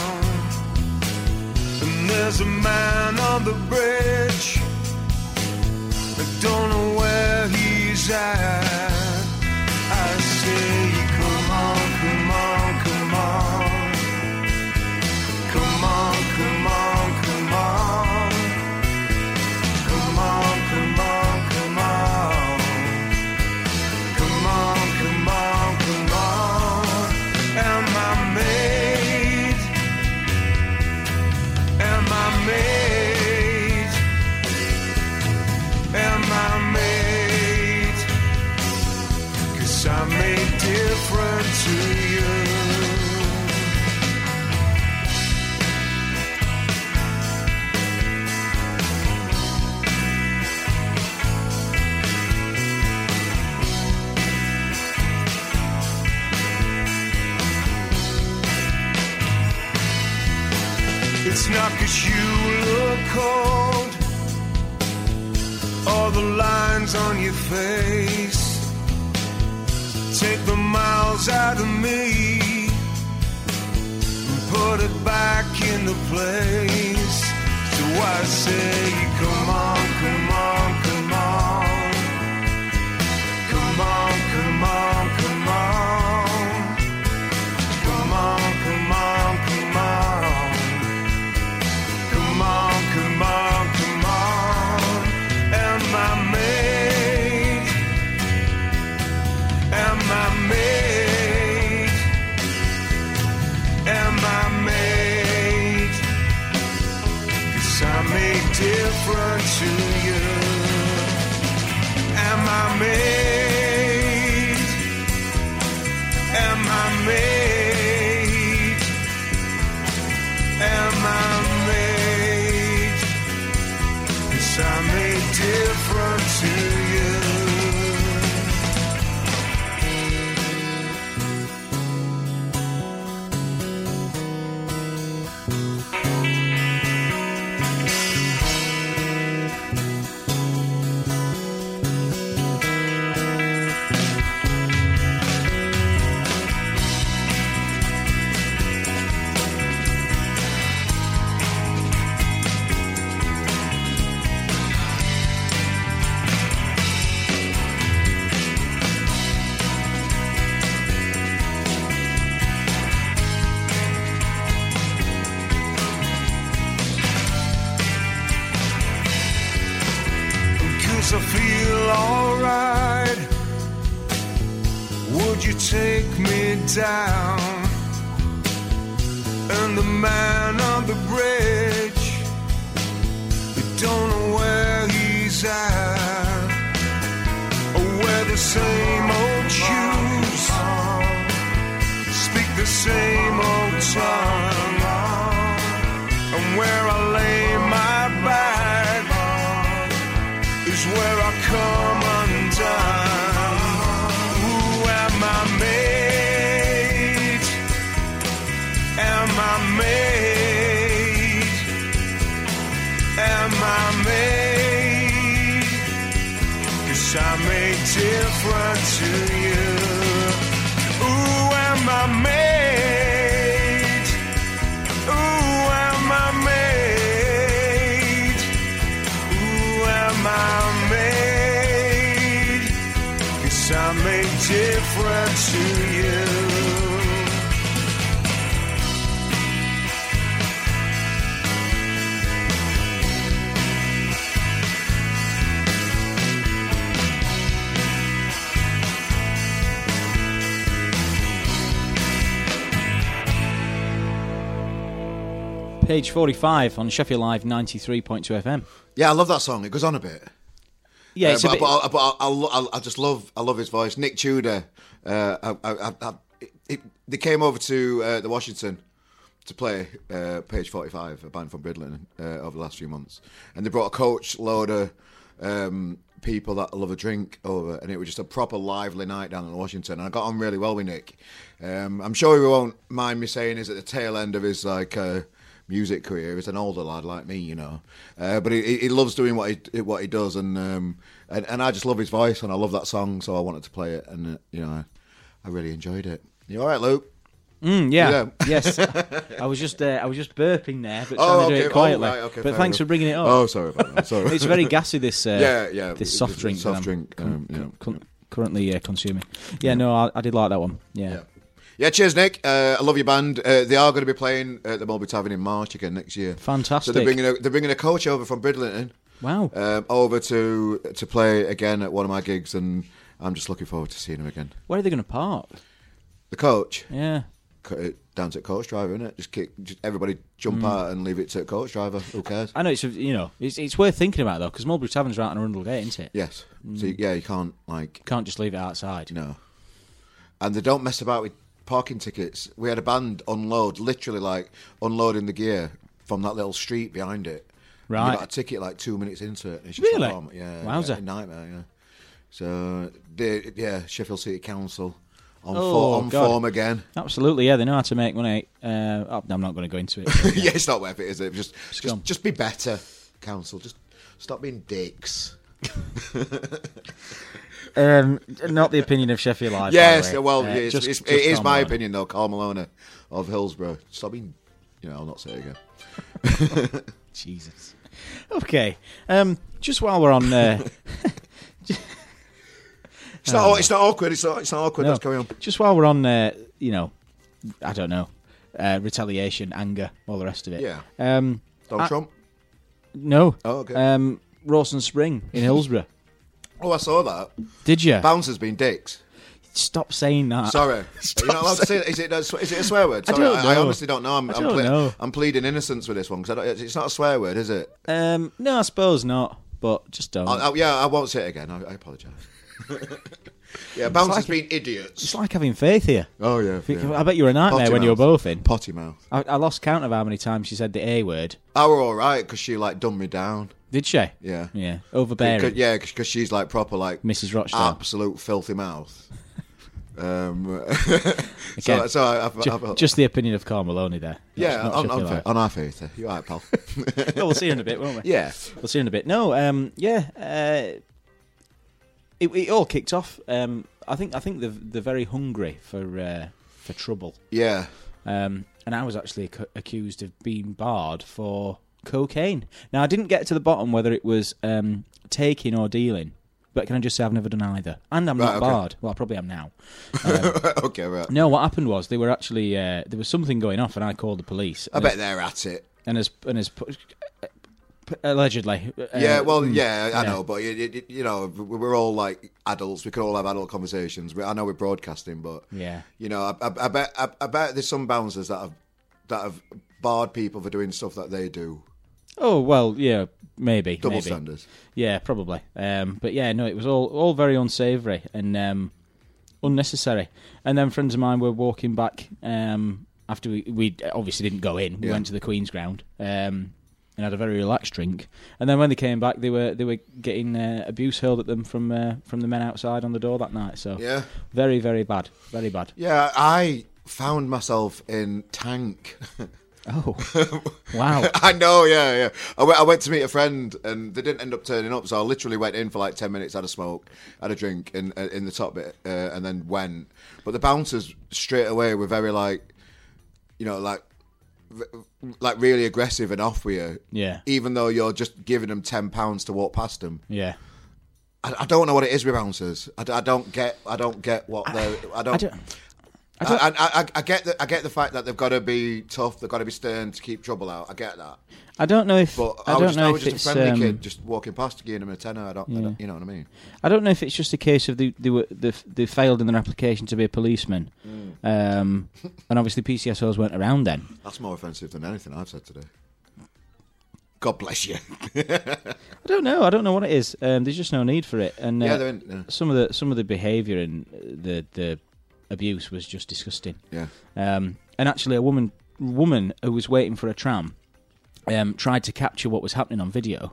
And there's a man on the bridge. I don't know where he's at. I say, come on, come on, come on. Come on, come on, come on. Not cause you look cold or the lines on your face take the miles out of me and put it back into place. So I say, come on, come on. Different to you. Ooh, am I made? Am I made? Am I I'm made different to you. Page 45 on Sheffield Live 93.2 FM. Yeah, I love that song. It goes on a bit. Yeah, Uh, but, bit. but, I, but I, I, I, just love I love his voice. Nick Tudor, uh, I, I, I, I, it, they came over to uh, the Washington to play uh, Page Forty Five, a band from Bridlington, uh, over the last few months, and they brought a coach, load of um, people that love a drink over, and it was just a proper lively night down in Washington. And I got on really well with Nick. Um, I'm sure he won't mind me saying he's at the tail end of his like. Music career. He's an older lad like me, you know, uh, but he, he loves doing what he what he does, and, um, and and I just love his voice, and I love that song, so I wanted to play it, and uh, you know, I, I really enjoyed it. You all right, Luke? Mm, yeah. Yeah. yes. I was just uh, I was just burping there, but trying Oh, to do it quietly. Oh, right, okay, but thanks enough. for bringing it up. Oh, sorry about that. Sorry. it's very gassy. This uh, Yeah, yeah, This soft drink. soft drink, um, yeah. currently uh, consuming. Yeah, no, I, I did like that one. Yeah. Yeah. Cheers, Nick. Uh, I love your band. Uh, they are going to be playing at the Mulberry Tavern in March again next year. Fantastic. So they're bringing a, they're bringing a coach over from Bridlington Wow. um, over to to play again at one of my gigs, and I'm just looking forward to seeing him again. Where are they going to park? The coach, Yeah. co- uh, down to coach driver, isn't it? Just kick, just everybody Mm. jump out and leave it to coach driver. Who cares? I know it's you know it's it's worth thinking about though because Mulberry Tavern's right on Arundel Gate, isn't it? Yes. Mm. So yeah, you can't like Can't just leave it outside. no, and they don't mess about with parking tickets. We had a band unload, literally like unloading the gear from that little street behind it. Right. You got a ticket like two minutes into it. and It's just Really? Like, oh, yeah. Wowza. yeah, a nightmare. Yeah. So they, yeah, Sheffield City Council on, Oh, for, on form again. Absolutely, yeah. They know how to make money. Uh, oh, I'm not going to go into it. yeah, it's not worth it, is it? Just, just, just be better, council. Just stop being dicks. um, not the opinion of Sheffield Live. Yes, well, Uh, it's, just- it's, just it is my opinion, though. Carl Maloney of Hillsborough. Stop being, you know, I'll not say it again. Jesus. Okay. Um, just while we're on. Uh, It's not, it's not awkward. It's not, it's not awkward. no, Let's carry on. Just while we're on, uh, you know, I don't know, uh, retaliation, anger, all the rest of it. Yeah. Um, Donald I- Trump. no. Oh, okay. Um, Rawson Spring in Hillsborough. Oh, I saw that. Did you? Bouncers being dicks. Stop saying that. Sorry. You're not allowed to say that. Is it, a, is it a swear word? I don't I, know. honestly don't know. I'm, I I'm, ple- know. I'm pleading innocence with this one because it's not a swear word, is it? Um, no, I suppose not. But just don't. I, I, yeah, I won't say it again. I, I apologise. yeah, bouncers like- being idiots. it's like having faith here. Oh, yeah. I bet you were a nightmare Potty when you were both in. Potty mouth. I, I lost count of how many times she said the A word. I were all right because she like dumbed me down. Did she? Yeah. Yeah. Overbearing. Cause, yeah, because she's like proper like Mrs. Rochdale. absolute filthy mouth. um, so, Again, so I, I've, Ju- I've, just the opinion of Carl Maloney there. yeah, Not- on, on, on our faith. You all right, pal? well, we'll see her in a bit, won't we? yeah, We'll see her in a bit. No, um, yeah. Uh, it, it all kicked off. Um, I think I think they're, they're very hungry for uh, for trouble. yeah. Um, and I was actually ac- accused of being barred for cocaine. Now I didn't get to the bottom whether it was um, taking or dealing. But can I just say I've never done either, and I'm Right, not okay. barred. Well, I probably am now. Um, okay, right. no, what happened was they were actually uh, there was something going off, and I called the police. I and bet they're at it. and as and as pu- allegedly. uh, Yeah, well, mm, yeah, I know, but it, it, you know, we're all like adults. We can all have adult conversations. We- I know we're broadcasting, but Yeah. you know, I, I, I bet, I, I bet there's some bouncers that have that have barred people for doing stuff that they do. Oh well, yeah, maybe Double maybe. standards. Yeah, probably. Um, but yeah, no, it was all all very unsavoury and um, unnecessary. And then friends of mine were walking back um, after we we obviously didn't go in. We Yeah. went to the Queen's Ground um, and had a very relaxed drink. And then when they came back, they were they were getting uh, abuse hurled at them from uh, from the men outside on the door that night. So Yeah, very very bad, very bad. yeah. I found myself in Tank. Oh, wow. I know, yeah, yeah. I went, I went to meet a friend, and they didn't end up turning up. So I literally went in for like ten minutes, had a smoke, had a drink in uh, in the top bit, uh, and then went. But the bouncers straight away were very like, you know, like like really aggressive and off with you. Yeah. Even though you're just giving them ten pounds to walk past them. Yeah. I, I don't know what it is with bouncers. I don't get. I don't get what they. I don't. I don't. I, I, I, I get the I get the fact that they've got to be tough, they've got to be stern to keep trouble out. I get that, I don't know if but I don't was just, know I if just it's a friendly um, kid, just walking past, giving him a tenner. I don't, I don't, you know what I mean? I don't know if it's just a case of they they were they, they failed in their application to be a policeman, Mm. um, and obviously PCSOs weren't around then. That's more offensive than anything I've said today. God bless you. I don't know. I don't know what it is. Um, there's just no need for it, and uh, yeah, in, yeah, some of the some of the behaviour and the the abuse was just disgusting. yeah. Um, and actually, a woman woman who was waiting for a tram um, tried to capture what was happening on video,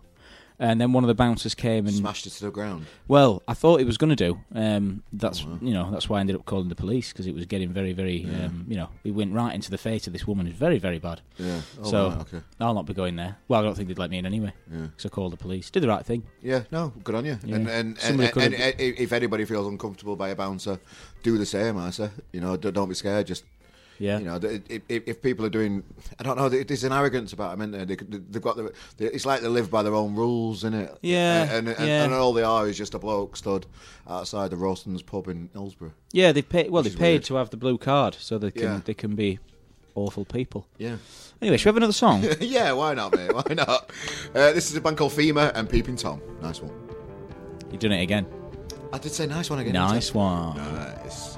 and then one of the bouncers came and Smashed it to the ground. well, I thought he was going to do. Um, that's Oh, wow. you know that's why I ended up calling the police because it was getting very very um, you know he went right into the face of this woman. It's very very bad. Yeah. Oh, so okay. I'll not be going there. Well, I don't think they'd let me in anyway. Yeah. So I called the police. Did the right thing. Yeah, no, good on you. Yeah. And, and, and, and, and if anybody feels uncomfortable by a bouncer, do the same. I say, you know, don't don't be scared. Just Yeah. you know, if, if, if people are doing, I don't know, there's an arrogance about them, isn't there? They, they've got the, it's like they live by their own rules, isn't it? Yeah, and, and, yeah. and all they are is just a bloke stood outside the Rostons pub in Hillsborough. yeah, they pay. Well, they is paid weird. to have the blue card so they can Yeah. they can be awful people. Yeah. Anyway, should we have another song? yeah, why not, mate? Why not? Uh, this is a band called FEMA and Peeping Tom. Nice one. You've done it again. I did say nice one again. Nice one. Nice.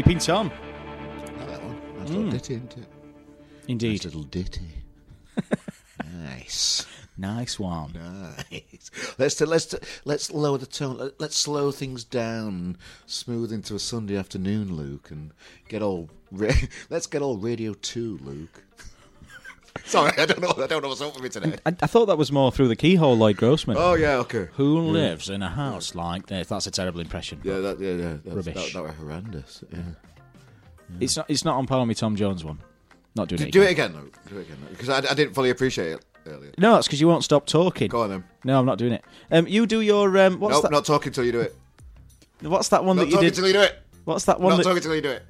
Peeping Tom. Like that one. Nice little hmm. ditty, isn't it? Indeed. Nice little ditty. nice. Nice one. Nice. Let's uh, let's uh, let's lower the tone. Let- Let's slow things down, smooth into a Sunday afternoon, Luke, and get all. Ra- let's get all Radio Two, Luke. Sorry, I don't know. I don't know what's up with me today. I, I thought that was more through the keyhole, Lloyd Grossman. Oh yeah, okay. Who lives in a house like this? That's a terrible impression. Yeah, that, yeah, yeah. That's, Rubbish. That, that were horrendous. Yeah. It's not. It's not on par with Tom Jones one. Not doing Do, it. do again. it again, though. Do it again, because I, I didn't fully appreciate it earlier. No, that's because you won't stop talking. Go on then. No, I'm not doing it. Um, you do your um, what's Nope, that? not talking till you do it. What's that one Not that you did? Not talking till you do it. What's that one Not that talking till you do it.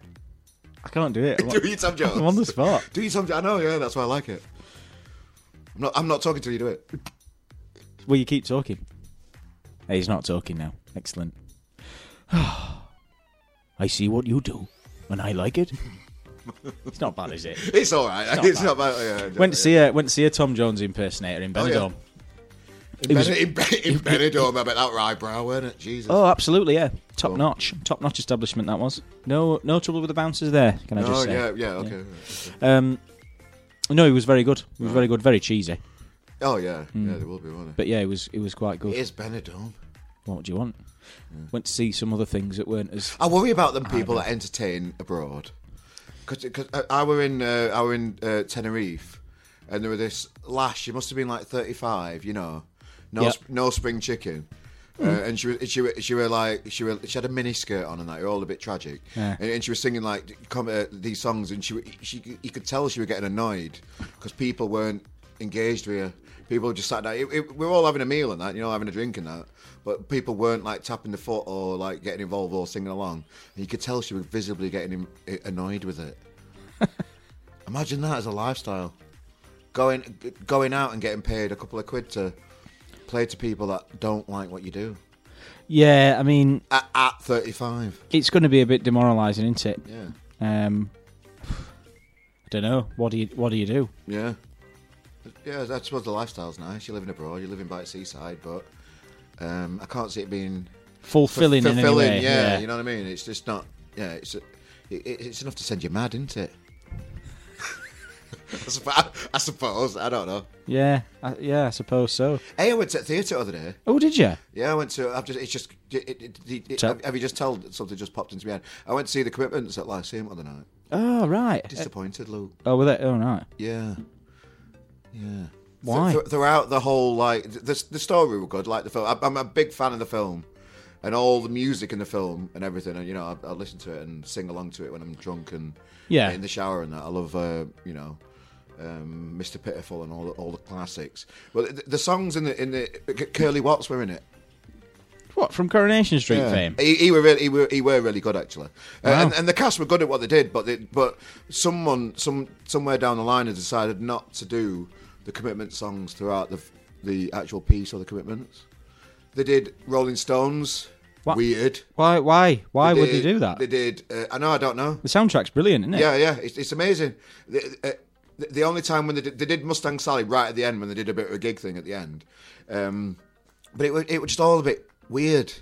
I can't do it? I'm, Do you, Tom Jones? I'm on the spot. Do you, Tom Jones? I know. Yeah, that's why I like it. I'm not. I'm not talking till you do it. Well, you keep talking. Hey, he's not talking now. Excellent. I see what you do, and I like it. it's not bad, is it? It's all right. not It's bad. not bad. Yeah, Went to see a went to see a Tom Jones impersonator in Oh, yeah. In, was- Ben- in, Ben- in Benidorm. I that were eyebrow, weren't it? Jesus. Oh, absolutely, yeah. Top notch, top notch establishment that was. No, no trouble with the bouncers there. Can I just Oh say? yeah, yeah, okay. Um, no, he was very good. He was very good. Very cheesy, Oh yeah, Hmm. yeah, there will be, won't there? but yeah, it was it was quite good. It is Benidorm. What do you want? Went to see some other things that weren't as. I worry about them people that entertain abroad. Because I were in uh, I were in uh, Tenerife, and there were this lass. She must have been like thirty five. You know, no Yep. sp- no spring chicken. Uh, and she was she were, she were like she were, she had a mini skirt on and that. You're all a bit tragic. Yeah. And, and she was singing like uh, these songs, and she she you could tell she was getting annoyed because people weren't engaged with her. People just sat down. It, it, we were all having a meal and that, you know, having a drink and that. But people weren't like tapping the foot or like getting involved or singing along. And you could tell she was visibly getting annoyed with it. Imagine that as a lifestyle. Going going out and getting paid a couple of quid to play to people that don't like what you do. Yeah, I mean, At, at 35. it's going to be a bit demoralising, isn't it? Yeah. Um, I don't know. What do you What do you do? Yeah. Yeah, I suppose the lifestyle's nice. You're living abroad, you're living by the seaside, but um, I can't see it being Fulfilling, in any fulfilling. way. yeah, you know what I mean. It's just not. Yeah, it's it, it- it's enough to send you mad, isn't it? I, suppose. I don't know. yeah, I, yeah. I suppose so. Hey, I went to the theatre the other day. Oh, did you? Yeah, I went to. I've just. It's just. It, it, it, Tell- have you just told something just popped into my head? I went to see the commitments at Lyceum the other night. Oh, right. Disappointed, Lou. Oh, were they? Oh, right. Yeah. Yeah. Why? Th- throughout the whole like the the story were good, like the film. I, I'm a big fan of the film, and all the music in the film and everything. And you know, I, I listen to it and sing along to it when I'm drunk and Yeah. in the shower and that. I love uh, you know. Um, Mr. Pitiful and all the, all the classics. Well, the, the songs in the in the Curly Watts were in it. What from Coronation Street Yeah. fame? He, he were really, he were, he were really good actually, uh, Wow. and, and the cast were good at what they did. But they, but someone some somewhere down the line has decided not to do the commitment songs throughout the the actual piece or the commitments. They did Rolling Stones. What? Weird. Why? Why? Why would they do that? They did. Uh, I know. I don't know. The soundtrack's brilliant, isn't it? Yeah, yeah. It's, it's amazing. The, uh, the, only time when they did, they did Mustang Sally right at the end when they did a bit of a gig thing at the end, um, but it was it was just all a bit weird.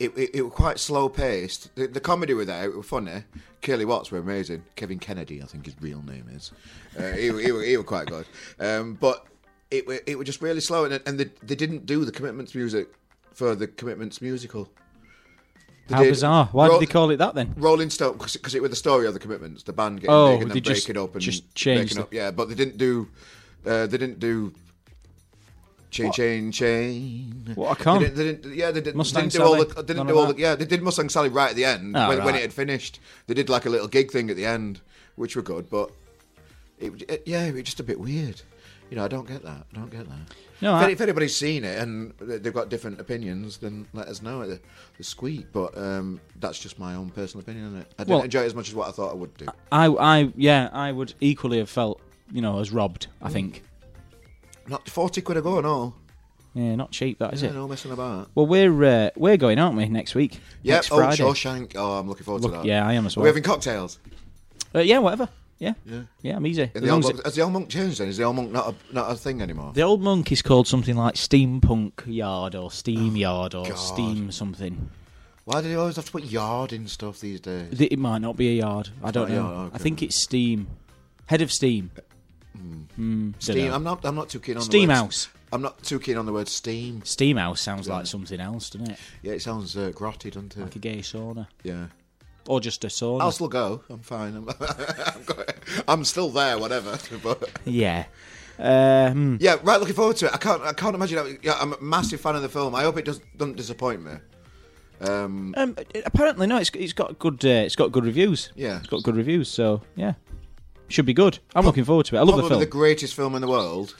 It, it, it was quite slow paced. The, the comedy were there. It was funny. Curly Watts were amazing. Kevin Kennedy, I think his real name is. Uh, he, he, were- he were quite good. Um, but it it was just really slow, and, and they, they didn't do the commitments music for the commitments musical. How did bizarre. Why did they call it that then? Rolling Stone because it was the story of the commitments, the band getting Oh, big and then just- breaking up and just changed breaking up. Yeah, but they didn't do. Uh, they didn't do. Chain, chain, chain. What, I can't- They didn't, they didn't, yeah, they didn't, Mustang didn't do all the. Didn't None do all the. Yeah, they did Mustang Sally right at the end Oh, when, when it had finished. They did like a little gig thing at the end, which were good, but it, it yeah, it was just a bit weird. You know, I don't get that. I don't get that. No, if, I- if anybody's seen it and they've got different opinions, then let us know at the, the Sqweek. But um, that's just my own personal opinion on it. I didn't Well- enjoy it as much as what I thought I would do. I, I, yeah, I would equally have felt, you know, as robbed. I think. Not forty quid a go all. Yeah, not cheap, that is Yeah, it. no messing about. Well, we're uh, we're going, aren't we, next week? Yeah. next Oh, Friday. Shawshank. Oh, I'm looking forward Look, to that. yeah, I am as well. We're having cocktails? Uh, yeah, whatever. Yeah, Yeah. yeah, I'm easy. As the old as it- has the old monk changed then? Is the old monk not a, not a thing anymore? the old monk is called something like Steampunk Yard or Steam Yard or God. Steam something. Why do they always have to put yard in stuff these days? It might not be a yard. I don't know. yard, I think it's Steam. Head of Steam. Hmm, don't Steam. I'm not. I'm not too keen on Steam House. I'm not too keen on the word steam. Steam House sounds like something else, doesn't it? Yeah, it sounds uh, grotty, doesn't it? Like a gay sauna. Yeah. Or just a sauna. I'll still go. I'm fine. I'm, I'm, still there, whatever. But Yeah. Um, yeah, right. Looking forward to it. I can't. I can't imagine. How, yeah, I'm a massive fan of the film. I hope it does, doesn't disappoint me. Um, um, apparently, no. It's it's got good. Uh, it's got good reviews. Yeah. it's got good reviews. So yeah, should be good. I'm looking forward to it. I love the film. the greatest film in the world.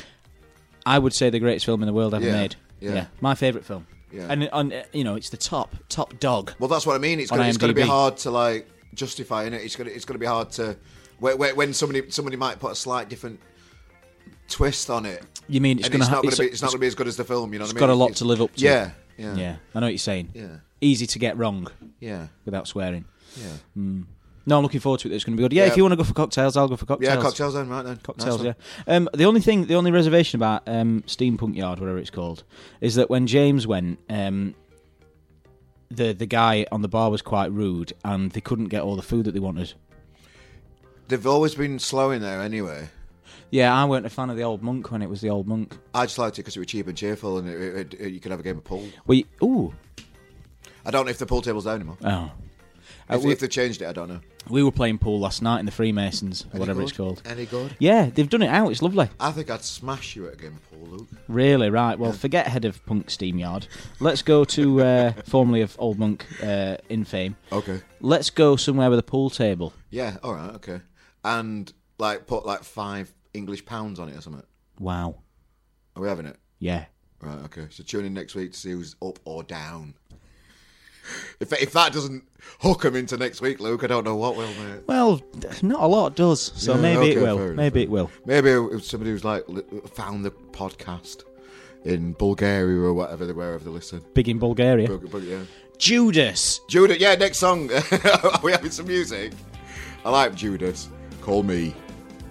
I would say the greatest film in the world ever Yeah, made. yeah. my favourite film. Yeah. and on you know it's the top top dog. Well, that's what I mean. It's gonna, it's going to be hard to like justify it. It's going to it's going to be hard to when, somebody somebody might put a slight different twist on it. You mean it's going it's to not going it's, to be it's not going to be as good as the film. You know it's what I mean? It's got a lot It's- to live up to. Yeah, yeah, yeah. I know what you're saying. yeah, Easy to get wrong yeah, without swearing. yeah. Hmm. No, I'm looking forward to it. It's going to be good. Yeah, Yeah. if you want to go for cocktails, I'll go for cocktails. Yeah, cocktails then, right then. Cocktails, Nice yeah. one. Um, the only thing, the only reservation about um, Steampunk Yard, whatever it's called, is that when James went, um, the the guy on the bar was quite rude, and they couldn't get all the food that they wanted. They've always been slow in there anyway. Yeah, I weren't a fan of the old monk when it was the old monk. I just liked it because it was cheap and cheerful, and it, it, it- you could have a game of pool. We ooh I don't know if the pool table's there anymore. oh. Uh, If, we, if they changed it, I don't know. We were playing pool last night in the Freemasons, or Any whatever good? it's called. Any good? Yeah, they've done it out. It's lovely. I think I'd smash you at a game of pool, Luke. Really, right. Well, forget head of Punk Steam Yard. Let's go to uh, formerly of Old Monk uh, in fame. Okay. Let's go somewhere with a pool table. Yeah. All right. Okay. And like put like five English pounds on it or something. Wow. Are we having it? Yeah. Right. Okay. So tune in next week to see who's up or down. If if that doesn't hook them into next week, Luke, I don't know what will, mate. Well, not a lot does, so Yeah, maybe it will. maybe it will. Maybe it was somebody who's like found the podcast in Bulgaria or whatever, they were, wherever they listen. Big in Bulgaria. Yeah. Judas. Judas, yeah, next song. Are we having some music? I like Judas. Call me.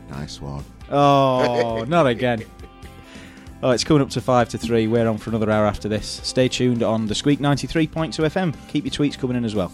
Nice one. Oh, not again. Oh, it's coming up to five to three. We're on for another hour after this. Stay tuned on the Sqweek 93.2 FM. Keep your tweets coming in as well.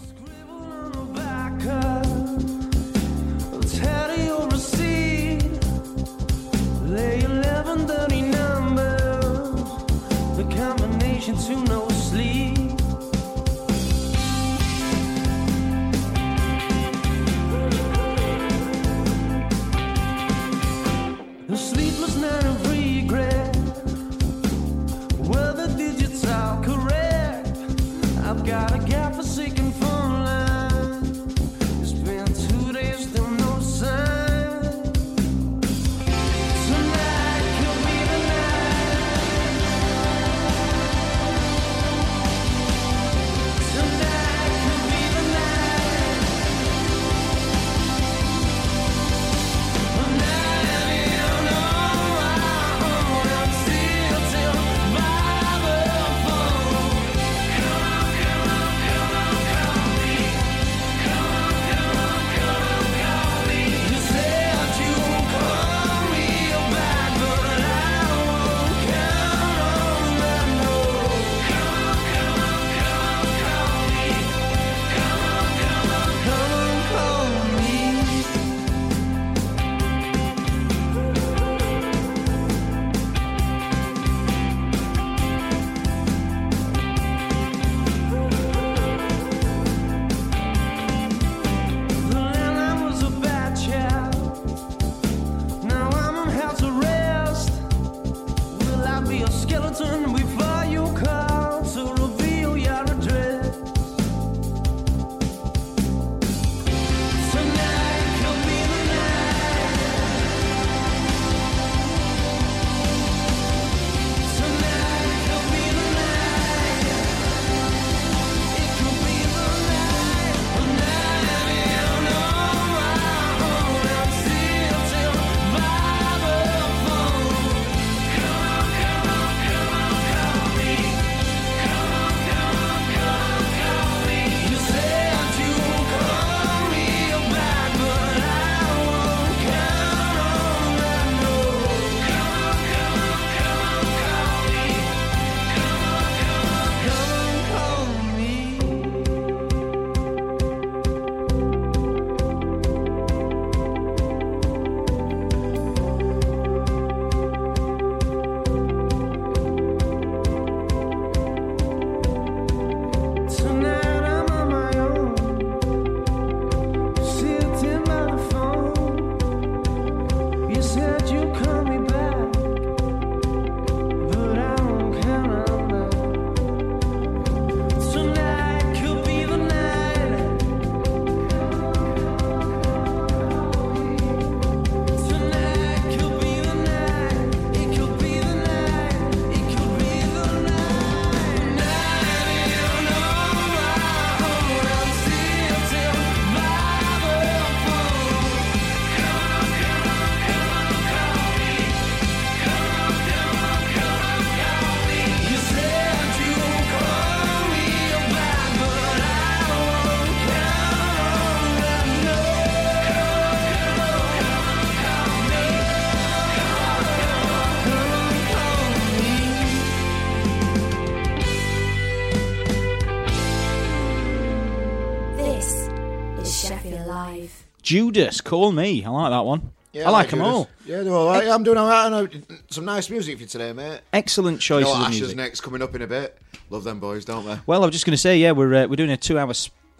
Judas, call me. I like that one. Yeah, I like them Judas. all. Yeah, they're all right. I'm doing all right. I know some nice music for you today, mate. Excellent You choices know what of Asher's music. next coming up in a bit. Love them boys, don't they? Well, I was just going to say, yeah, we're uh, we're doing a two-hour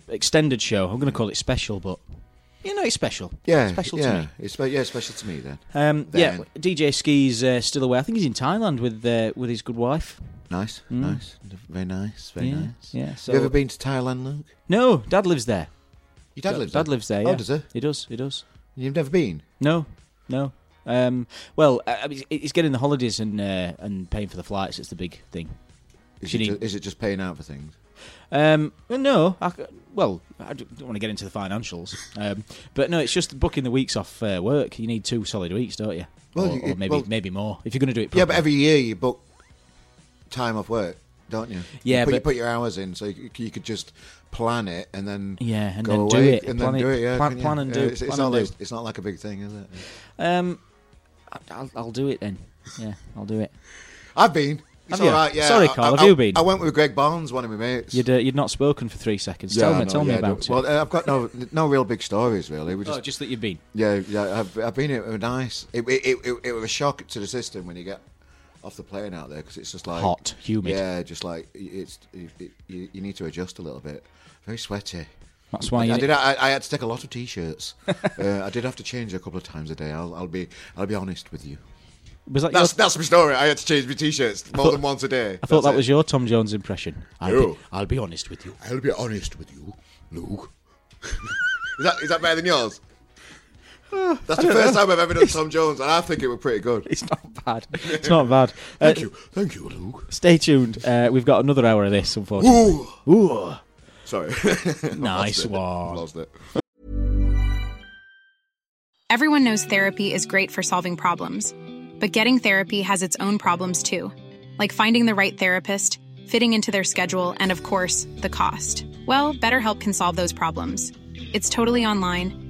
extended show. I'm going to call it special, but you know, it's special. Yeah, special yeah. to me. It's spe- yeah, special to me then. Um, yeah, DJ Ski's uh, still away. I think he's in Thailand with uh, with his good wife. Nice, nice, very nice, very yeah, nice. yeah. So you ever been to Thailand, Luke? no, Dad lives there. Your dad lives Dad there. lives there. Oh, does he? He does. He does. You've never been? No, no. Um, well, I mean, it's getting the holidays and uh, and paying for the flights. It's the big thing. Is, it, ju- is it just paying out for things? Um, no, I, well, I don't want to get into the financials, um, but no, it's just booking the weeks off uh, work. You need two solid weeks, don't you? Well, or, or maybe well- maybe more if you're going to do it. Yeah, but every year you book time off work, don't you? Yeah, you put, you put your hours in, so you, you could just plan it and then Yeah, and then do it. and Plan then it- do it. Yeah, plan- plan and Yeah, do, It's, it's not like, do. it's not like a big thing, is it? um, I- I'll, I'll do it then. Yeah, I'll do it. I've been. It's Have you? all right. Yeah. Sorry, Carl, I, have you been? I went with Greg Barnes, one of my mates. You'd uh, you'd not spoken for three seconds. Yeah, tell me, tell me about no- it. Well, uh, I've got no no real big stories really. We just, oh, just that you've been. yeah, yeah. I've, I've been. It was nice. It, it, it, it, it was a shock to the system when you get off the plane out there because it's just like Hot, humid. Yeah, just like it's it, it, you, you need to adjust a little bit. Very sweaty. That's why I, you I did. I, I had to take a lot of t-shirts. uh, I did have to change a couple of times a day. I'll, I'll be. I'll be honest with you. Was that That's your, that's my story. I had to change my t-shirts more thought- than once a day. I thought That's that was your Tom Jones impression. I'll, No. be, I'll be honest with you. I'll be honest with you, Luke. is that is that better than yours? That's the first time I've ever done Tom Jones, and I think it was pretty good. It's not bad. It's not bad. Uh, Thank you, thank you, Luke. Stay tuned. Uh, we've got another hour of this, unfortunately. Ooh. Ooh. Sorry, Nice Lost one. Lost it. Everyone knows therapy is great for solving problems, but getting therapy has its own problems too, like finding the right therapist, fitting into their schedule, and of course, the cost. Well, BetterHelp can solve those problems. It's totally online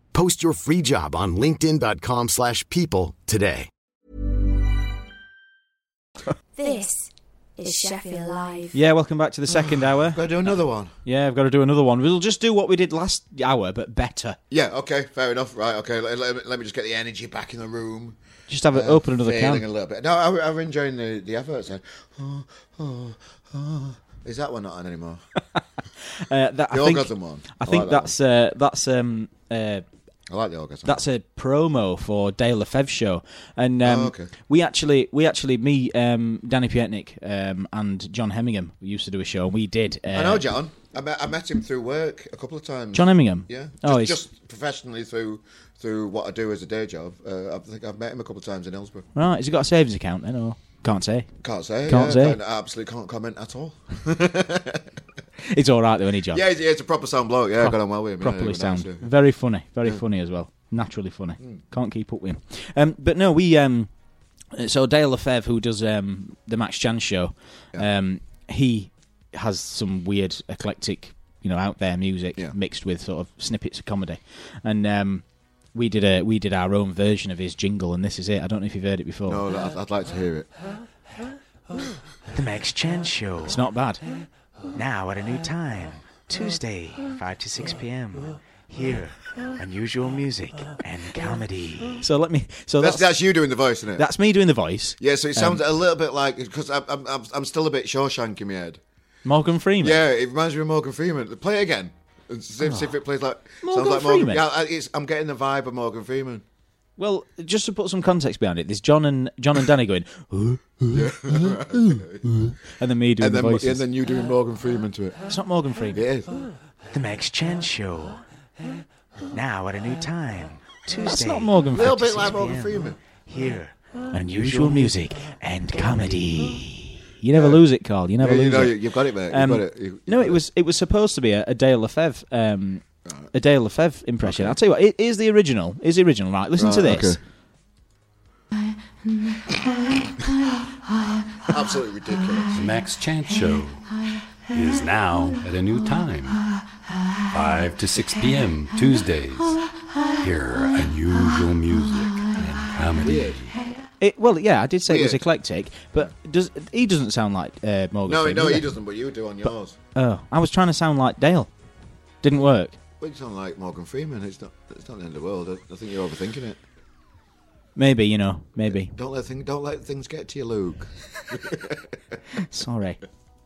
Post your free job on linkedin.com/people slash people today. This is Sheffield Live. Yeah, welcome back to the second hour. Gotta do another one. Yeah, I've got to do another one. We'll just do what we did last hour, but better. Yeah. Okay. Fair enough. Right. Okay. Let, let me- let me just get the energy back in the room. Just have it open another Feeling can. a little bit. No, I, I'm enjoying the the efforts. Then. Oh, oh, oh. Is that one not on anymore? Uh, that, The I think, one. I I think like that that's uh, that's um, uh, I like the orgasm. that's a promo for Dale Lefebvre show, and um, Oh, okay. we actually we actually me um, Danny Pietnik um, and John Hemmingham we used to do a show. and We did. Uh, I know John. I met I met him through work a couple of times. John Hemmingham. Yeah. Just, Oh, he's, just professionally through through what I do as a day job. Uh, I think I've met him a couple of times in Hillsborough. right. Has he got a savings account? then, or can't say. Can't say. Can't yeah, say. I absolutely can't comment at all. It's all right though, any John. Yeah, he's, yeah, it's a proper sound bloke. Yeah, I got on well with him. properly he was sound. nice, yeah. Very funny, very funny as well. Naturally funny. Hmm. Can't keep up with him. Um, but no, we. Um, so Dale Lefebvre, who does um, the Max Chan show, Yeah. um, he has some weird, eclectic, you know, out there music Yeah. mixed with sort of snippets of comedy, and um, we did a we did our own version of his jingle, and this is it. I don't know if you've heard it before. No, I'd, I'd like to hear it. The Max Chan Show. It's not bad. Now at a new time. Tuesday, 5 to 6 p.m. Here, unusual music and comedy. So let me. So That's, that's that's you doing the voice, isn't it? that's me doing the voice. yeah, so it sounds um, a little bit like because I'm, I'm I'm I'm still a bit Shawshank in my head. Morgan Freeman. Yeah, it reminds me of Morgan Freeman. Play it again. And See if, see if it plays like Morgan sounds like Freeman? Morgan. Yeah, I- it's, I'm getting the vibe of Morgan Freeman. Well, just to put some context behind it, there's John and John and Danny going, and then me doing And the then, voices. and then you doing Morgan Freeman to it. it's not Morgan Freeman. It is. The Max Chan Show. Now at a new time. Tuesday. It's not Morgan Freeman. A little 5 bit like Morgan Freeman. Here, unusual music and comedy. You never lose it, Carl. You never Yeah, you lose know, it. you- you've got it, mate. You've Um, got it. You- you've no, got it was it was supposed to be a, a Dale Lefebvre, um, a Dale Lefebvre impression. I'll tell you what, it is the original. Is the original right? Listen to this. okay. Absolutely ridiculous. The Max Chance Show is now at a new time 5 to 6 p.m. Tuesdays. Hear unusual music and comedy. It, well, yeah, I did say it was eclectic, but does he doesn't sound like uh, Morgan? No, Freeman, no, does he doesn't, but you do on yours. Oh, I was trying to sound like Dale. Didn't work. You sound like Morgan Freeman. It's not. It's not the end of the world. I, I think you're overthinking it. Maybe you know. Maybe. Don't let things. Don't let things get to you, Luke. Sorry.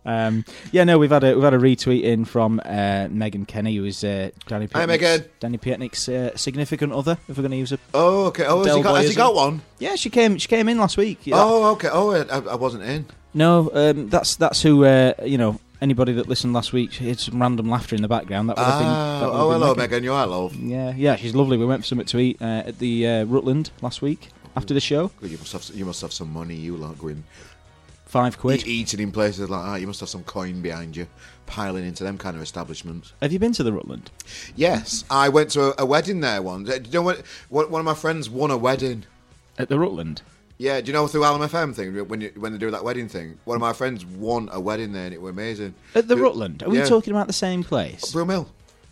Um, yeah, no, we've had a we've had a retweet in from uh, Megan Kenny, who is uh, Danny Hi, Megan. Danny Pietnik's uh, significant other. If we're going to use a Oh, okay. Oh, has he, got, has he got one? yeah, she came she came in last week. Oh, okay. Oh, I, I wasn't in. No, um, that's that's who uh, you know. Anybody that listened last week, it's some random laughter in the background. That would have been. Ah, that would have oh, been hello, Megan. You are love. Yeah, yeah, she's lovely. We went for something to eat uh, at the uh, Rutland last week after the show. Good, You must have. You must have some money. You lot going Five quid. e- eating in places like that. You must have some coin behind you, piling into them kind of establishments. Have you been to the Rutland? Yes, I went to a, a wedding there once. Uh, Do you know what? One of my friends won a wedding. At the Rutland? Yeah, do you know through Hallam FM thing when you, when they do that wedding thing? One of my friends won a wedding there, and it was amazing. At the Do- Rutland? Are we yeah. talking about the same place? Broomhill?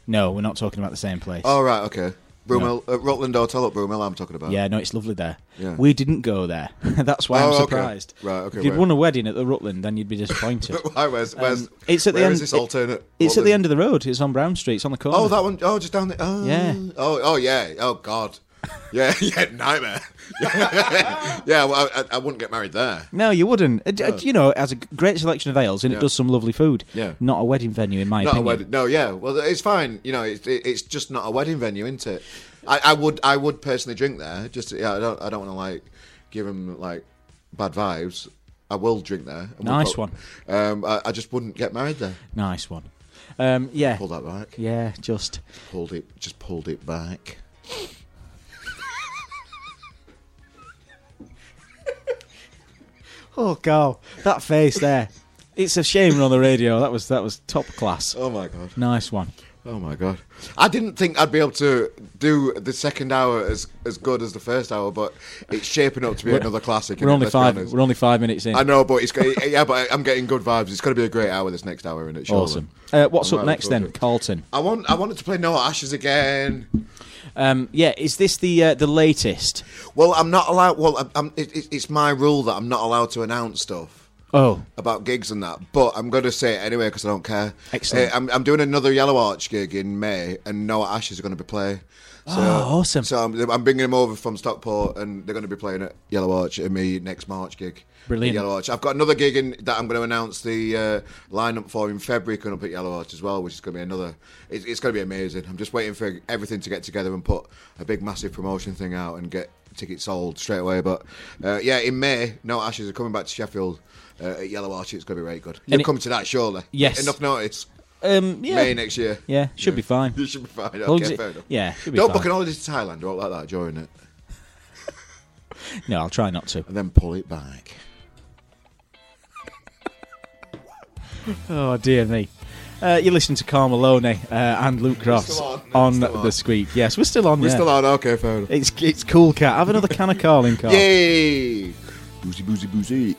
No, we're not talking about the same place. Oh right, okay. Broomhill, uh, Rutland Hotel at Broomhill. I'm talking about. Yeah, no, it's lovely there. Yeah. We didn't go there. That's why Oh, I'm okay. surprised. Right, okay, If you'd right. won a wedding at the Rutland, then you'd be disappointed. Why? Where's where's? Um, it's at the end. is this it- alternate? it's at the end of the road. It's on Brown Street. It's on the corner. Oh, that one. Oh, just down there. Oh, Yeah. Oh, oh yeah. Oh God. Yeah, yeah. Nightmare. yeah, well, I, I wouldn't get married there. No, you wouldn't. It, it- you know, it has a great selection of ales and it does some lovely food. Yeah. Not a wedding venue, in my Not a opinion. wedding. No, yeah. Well, it's fine. You know, it's it, it's just not a wedding venue, isn't it? I, I would I would personally drink there. Just yeah, I don't I don't want to like give them like bad vibes. I will drink there. we'll Nice one. Um, I, I just wouldn't get married there. Nice one. Um, yeah. Pulled that back. Yeah, just. Pulled it. Just pulled it back. Oh, god, That face there. It's a shame we're on the radio. That was that was top class. Oh my god. Nice one. Oh my god! I didn't think I'd be able to do the second hour as as good as the first hour, but it's shaping up to be We're- another classic. We're innit? only Let's be five. honest. We're only five minutes in. I know, but it's go- yeah, but I'm getting good vibes. It's going to be a great hour this next hour, isn't it? surely? Awesome. Uh, what's I'm up right next then, it. Carlton? I want I wanted to play No Ashes again. Um, yeah, is this the uh, the latest? Well, I'm not allowed. Well, I'm, I'm, it, it- it's my rule that I'm not allowed to announce stuff. Oh, about gigs and that, but I'm going to say it anyway because I don't care. Excellent. Uh, I'm, I'm doing another Yellow Arch gig in May, and Noah Ashes are going to be playing. So, Oh, awesome. So I'm, I'm bringing them over from Stockport, and they're going to be playing at Yellow Arch at me next March gig. Brilliant. Yellow Arch. I've got another gig in, that I'm going to announce the uh, lineup for in February coming up at Yellow Arch as well, which is going to be another. It's, it's going to be amazing. I'm just waiting for everything to get together and put a big, massive promotion thing out and get tickets sold straight away. But uh, yeah, in May, No Ashes are coming back to Sheffield. Uh, at Yellow Arch, it's going to be very good. You'll it- come to that, surely. Yes. Enough notice. um, yeah, May next year. yeah, should be fine. You should be fine. Okay, it- fair enough. yeah, Don't fine. book an holiday to Thailand or like that during it, No, I'll try not to. and then pull it back. Oh dear me. Uh, you listen to Carl Maloney uh, and Luke Crofts still on. on the on. Sqweek. Yes, we're still on. We're yeah. still on. Okay, fair enough. It's it's cool, cat. Have another can of Carling, Carl. Yay! Boozy, boozy, boozy.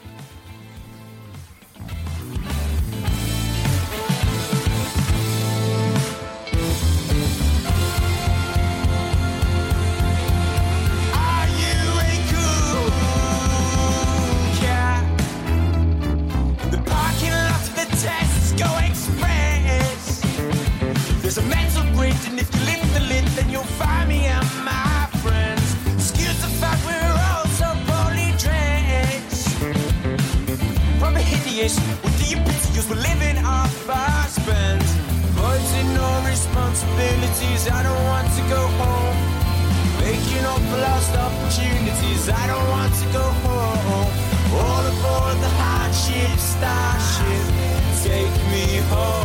Responsibilities, I don't want to go home. Making up for lost opportunities. I don't want to go home. All aboard the hardship starship. Take me home.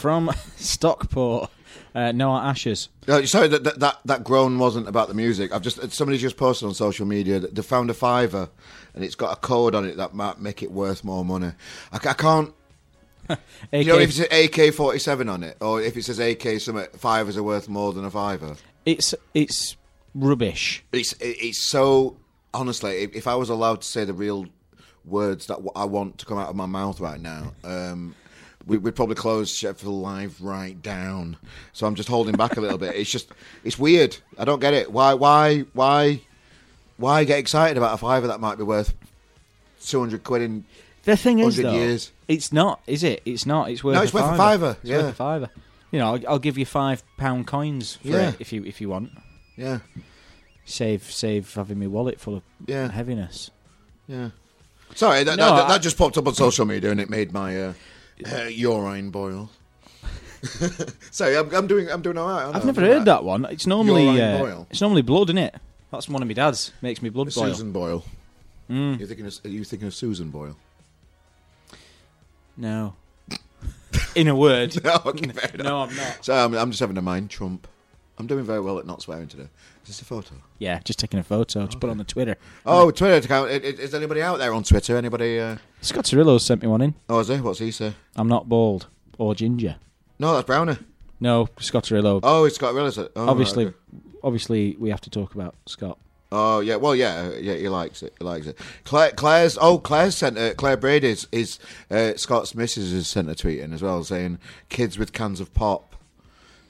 From Stockport, uh, Noah Ashes. Sorry, that, that that groan wasn't about the music. I've just somebody's just posted on social media that they found a fiver, and it's got a code on it that might make it worth more money. I, I can't. You know, if it's an AK forty seven on it, or if it says AK, something fivers are worth more than a fiver. It's it's rubbish. It's it's so honestly. If, if I was allowed to say the real words that I want to come out of my mouth right now, um, we, we'd probably close Sheffield Live right down. So I'm just holding back a little bit. It's just it's weird. I don't get it. Why why why why get excited about a fiver that might be worth two hundred quid in? The thing is, though, years. it's not, is it? It's not. It's worth. No, it's a worth a fiver. fiver, It's yeah. worth a fiver. You know, I'll, I'll give you five pound coins for Yeah. it if you if you want. Yeah, Save save having my wallet full of Yeah. heaviness. yeah. Sorry, that, No, that, I- that just popped up on social media and it made my uh, uh, own boil. Sorry, I'm, I'm doing I'm doing all right. I? I've never heard all that one. It's normally uh, it's normally blood, isn't it? That's one of my dad's. Makes me blood boil. Susan Boyle. Mm. You're thinking of, are you thinking of Susan Boyle? No. In a word. No, okay, no, I'm not. So I'm, I'm just having a mind trump. I'm doing very well at not swearing today. Is this a photo? Yeah, just taking a photo to put on the Twitter. Oh, Twitter account. I- I- Is anybody out there on Twitter? Anybody? Uh... Scott Cirillo sent me one in. Oh, is there? What's he say? I'm not bald or ginger. No, that's Browner. No, Scott Cirillo. Oh, it's Scott Willis. Oh, right, obviously, okay. obviously, we have to talk about Scott. Oh yeah, well yeah, yeah, he likes it. He likes it. Claire, Claire's oh Claire's sent uh, Claire Brady's is uh, Scott's missus has sent a tweet in as well saying kids with cans of pop.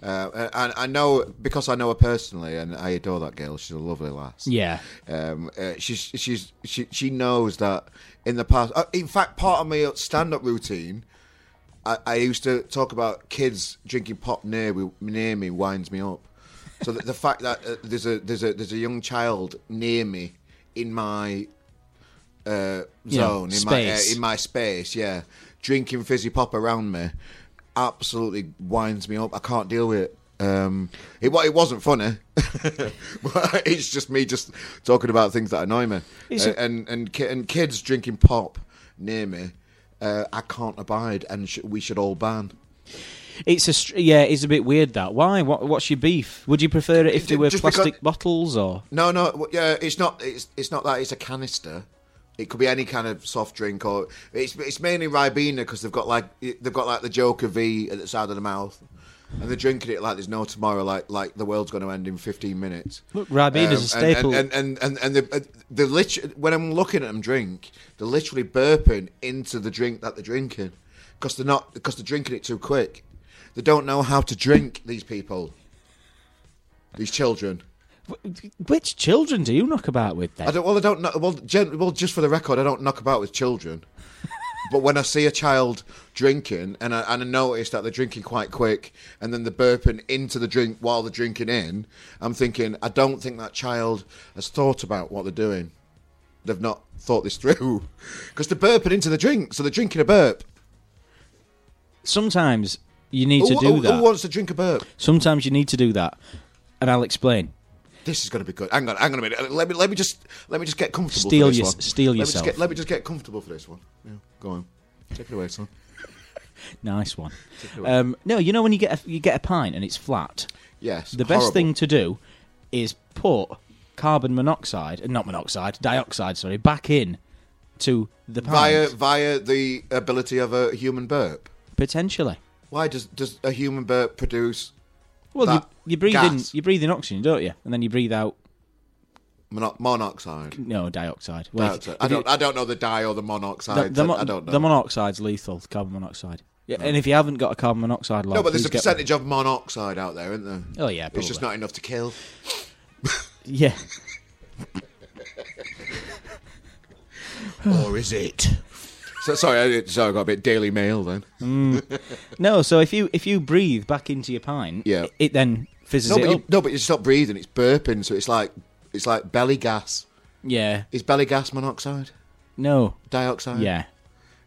Uh, and I know because I know her personally, and I adore that girl. She's a lovely lass. Yeah. Um, uh, she's she's she she knows that in the past. Uh, in fact, part of my stand up routine, I, I used to talk about kids drinking pop near me, near me winds me up. So the, the fact that uh, there's a there's a there's a young child near me in my uh, zone in my uh, in my space, yeah, drinking fizzy pop around me, absolutely winds me up. I can't deal with it. Um, it it wasn't funny, but it's just me just talking about things that annoy me. It's Uh, a- and and ki- and kids drinking pop near me uh, I can't abide, and sh- we should all ban. It's a str- yeah, it's a bit weird that. Why? What? What's your beef? Would you prefer it if they were just because- plastic bottles or? No, no, yeah, it's not. It's it's not that. It's a canister. It could be any kind of soft drink, or it's it's mainly Ribena because they've got like they've got like the Joker V at the side of the mouth, and they're drinking it like there's no tomorrow, like like the world's going to end in 15 minutes. Look, Ribena's a Um, staple. and and and and, and the the lit- when I'm looking at them drink, they're literally burping into the drink that they're drinking because they're not because they're drinking it too quick. They don't know how to drink. These people, these children. Which children do you knock about with then? I don't. Well, I don't know. Well, gen, well, just for the record, I don't knock about with children. but when I see a child drinking, and I, and I notice that they're drinking quite quick, and then they're burping into the drink while they're drinking in, I'm thinking, I don't think that child has thought about what they're doing. They've not thought this through, because they're burping into the drink, so they're drinking a burp. Sometimes you need to do who- that. Who wants to drink a burp? Sometimes you need to do that, and I'll explain. This is going to be good. Hang on, hang on a minute. Let me let me just let me just get comfortable. Steal for this your- one. steal let Me yourself. get, let me just get comfortable for this one. Yeah, go on, take it away, son. Nice one. Take it away. Um, no, you know when you get a, you get a pint and it's flat. Yes, The best thing to do is put carbon monoxide, not monoxide, dioxide, sorry, back in to the pint. via via the ability of a human burp. Potentially. Why does does a human burp produce Well, you, you breathe gas? in you breathe in oxygen, don't you? And then you breathe out mono- monoxide? no dioxide. Well, if- Dioxide. if I you- don't I don't know the di or the monoxide. the, mo- I don't know. the monoxide's lethal, carbon monoxide. Yeah, and if you haven't got a carbon monoxide log, no, but there's please a get- percentage of monoxide out there, isn't there? Oh yeah, It's just not enough to kill. Yeah. or is it? So sorry, I, sorry, I got a bit Daily Mail then. Mm. No, so if you if you breathe back into your pint, Yeah. it, it then fizzes No, it but you, up. no, but you stop breathing. It's burping, so it's like it's like belly gas. Yeah. Is belly gas monoxide? No. Dioxide? Yeah.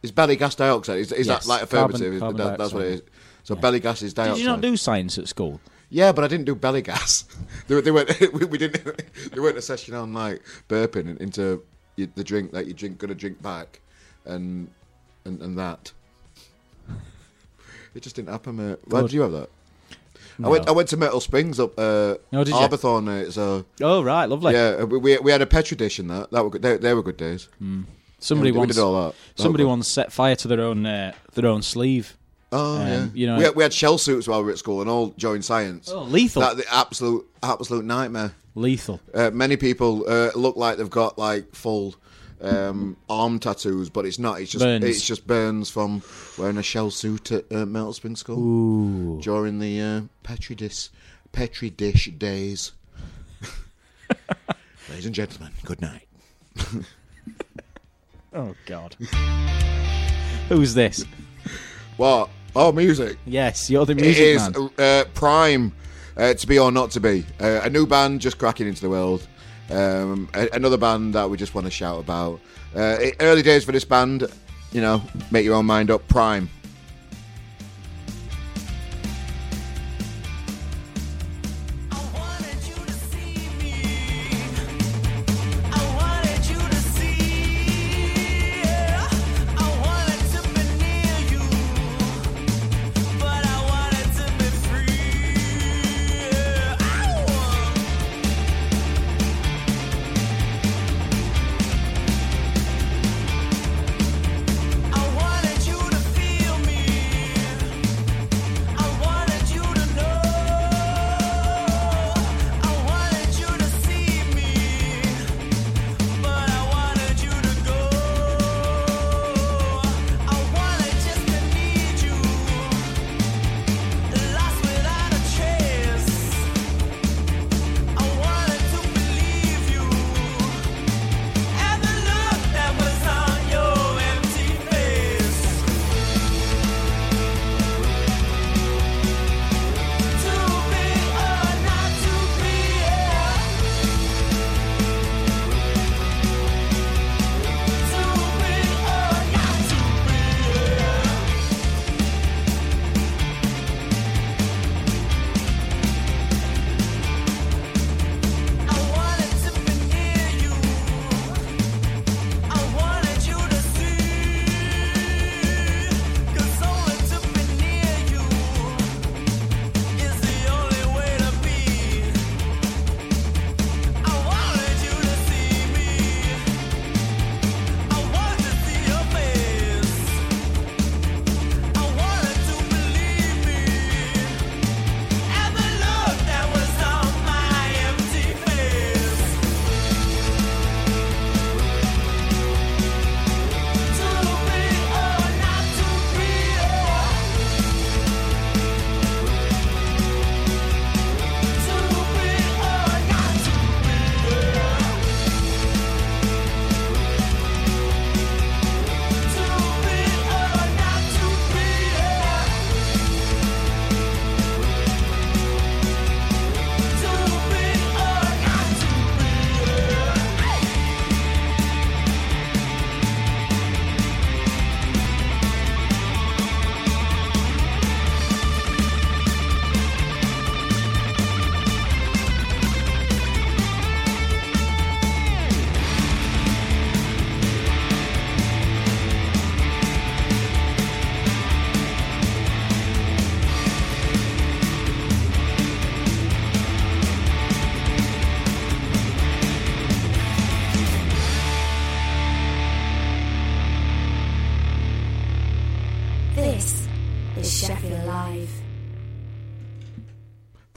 Is belly gas dioxide? Is, is Yes, that like affirmative? Is- carbon that- that's what it is. So belly gas is dioxide. Did you not do science at school? Yeah, but I didn't do belly gas. they, were- they weren't. We, we didn't. They weren't a session on like burping into the drink that you drink, gonna drink back, and and, and that. It just didn't happen, mate. Why Good. did you have that? No. I went. I went to Myrtle Springs up uh, Oh, did you? Arbourthorne, mate. So Oh right, lovely. yeah, we, we we had a petri dish in that. That were good. They, they were good days. Somebody Yeah, we, once did all that. That somebody was once set fire to their own uh, their own sleeve. Oh um, yeah. you know- we had, we had shell suits while we were at school and all joined science. Oh, lethal. That the absolute absolute nightmare. Lethal. Uh, many people uh, look like they've got like full um, arm tattoos, but it's not. It's just Burns. it's just burns from wearing a shell suit at uh, Myrtle Spring School during the uh, petri dish petri dish days. Ladies and gentlemen, good night. Oh God. Who's this? What? Oh, music. Yes, you're the music is man. uh, Prime, uh, to be or not to be. Uh, a new band just cracking into the world. Um, a- another band that we just want to shout about. Uh, early days for this band, you know, make your own mind up. Prime.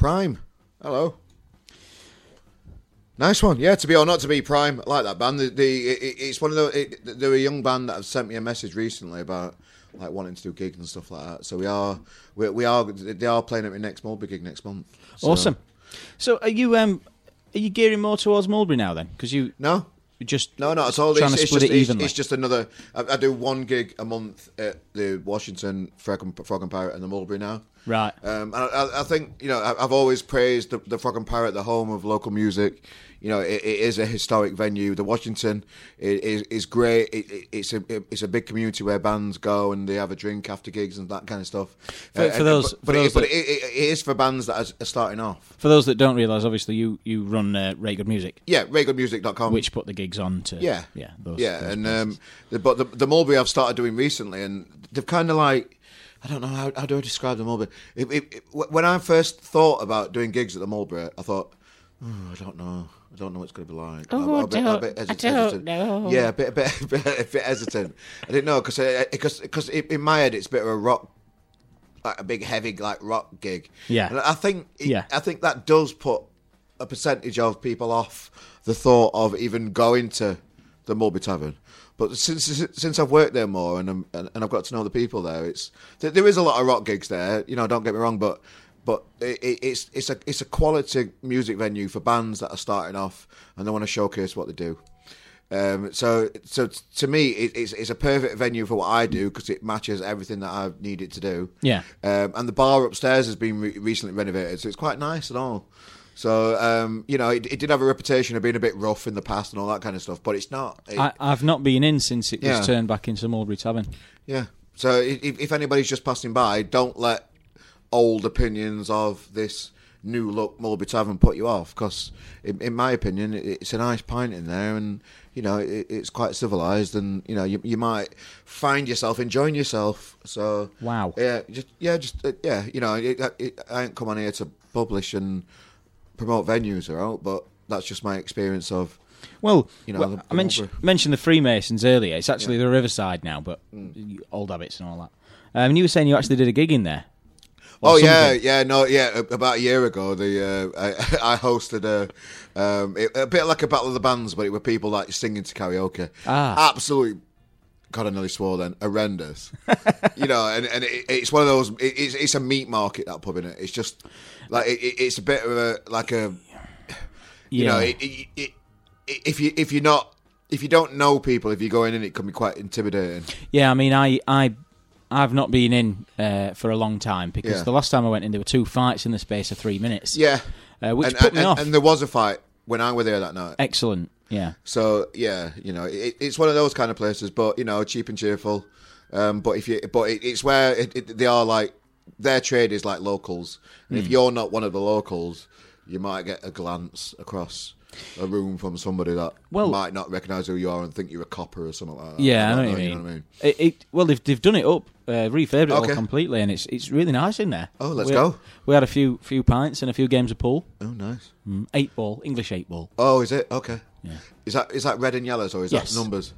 Prime. Hello. Nice one. Yeah, to be or not to be, Prime. I like that band. The, the it, it's one of the. It, they're a young band that have sent me a message recently about like wanting to do gigs and stuff like that. So we are, we, we are, they are playing at my next Mulberry gig next month. So- Awesome. So are you um are you gearing more towards Mulberry now then? Because you No, just No, not at all. Trying it's, to it's split just, it it's- evenly. It's, just another. I, I do one gig a month at the Washington Frog and, Frog and Pirate and the Mulberry now. Right. Um, and I, I- think you know I've always praised the, the Frog and Pirate, the home of local music. You know, it, it is a historic venue. The Washington is is great. It, it, it's a it's a big community where bands go and they have a drink after gigs and that kind of stuff. For- for those- but, for but, those it, that- is for bands that are, starting off. For those that don't realise, obviously you you run uh, Reyt Good Music, Yeah, ReytGoodMusic.com. which put the gigs on to Yeah, yeah those, yeah, those and um, the, but the, the Mulberry I've started doing recently, and they've kind of like I don't know how, how do I describe the Mulberry. It, it, it, when I first thought about doing gigs at the Mulberry, I thought, oh, I don't know, I don't know what it's going to be like. Oh, I'm, I'm a bit, I'm a don't- I don't hesitant. know. Yeah, a bit, a bit, a bit, a bit hesitant. I didn't know because because uh, uh, because in my head it's a bit of a rock. Like a big heavy like rock gig, Yeah. And I think, Yeah. I think that does put a percentage of people off the thought of even going to the Mulberry Tavern. But since since I've worked there more and and, and I've got to know the people there, it's there, is a lot of rock gigs there. You know, don't get me wrong, but but it, it, it's it's a it's a quality music venue for bands that are starting off and they want to showcase what they do. Um, so, so to me, it, it's, it's a perfect venue for what I do because it matches everything that I need it to do. Yeah. Um, and the bar upstairs has been re- recently renovated, so it's quite nice and all. So, um, you know, it, it did have a reputation of being a bit rough in the past and all that kind of stuff, but it's not. It- I, I've not been in since it Yeah. was turned back into Mulberry Tavern. yeah. So, if, if anybody's just passing by, don't let old opinions of this new look Mulberry Tavern put you off, because in, in my opinion, it, it's a nice pint in there, and you know, it, it's quite civilized, and you know, you, you might find yourself enjoying yourself. So, Wow. yeah, just yeah, just uh, yeah, you know, it, it, I ain't come on here to publish and promote venues, all right? But that's just my experience of. Well, You know, well, the- I the mentioned, mentioned the Freemasons earlier. It's actually the Riverside now, but old habits and all that. Um, and you were saying you actually did a gig in there. Oh yeah, something. yeah, no, yeah. About a year ago, the uh, I, I hosted a um, it, a bit like a battle of the bands, but it were people like singing to karaoke. Ah. absolutely. God, I nearly swore then. Horrendous, you know. And, and it, it's one of those. It, it's, it's a meat market that pub in it. It's just like it, it- it's a bit of a like a you Yeah. know. It, if you if you're not if you don't know people, if you go in, and it can be quite intimidating. Yeah, I mean, I, I, I've not been in uh, for a long time because Yeah. the last time I went in, there were two fights in the space of three minutes. Yeah, uh, which and, put and, me off. And there was a fight when I were there that night. Excellent. Yeah. So yeah, you know, it, it's one of those kind of places, but you know, cheap and cheerful. Um, but if you, but it, it's where it, it, they are like their trade is like locals, and if Hmm. you're not one of the locals, you might get a glance across a room from somebody that Well- might not recognise who you are and think you're a copper or something like that. Yeah, I know, don't what you mean. know what I mean? It, it, well, they've they've done it up, uh, refurbed it all completely, and it's it's really nice in there. Oh, let's we, go. We had a few few pints and a few games of pool. Oh, nice. Mm, eight ball, English eight ball, Oh, is it okay? Yeah. Is that is that red and yellows or is Yes. that numbers?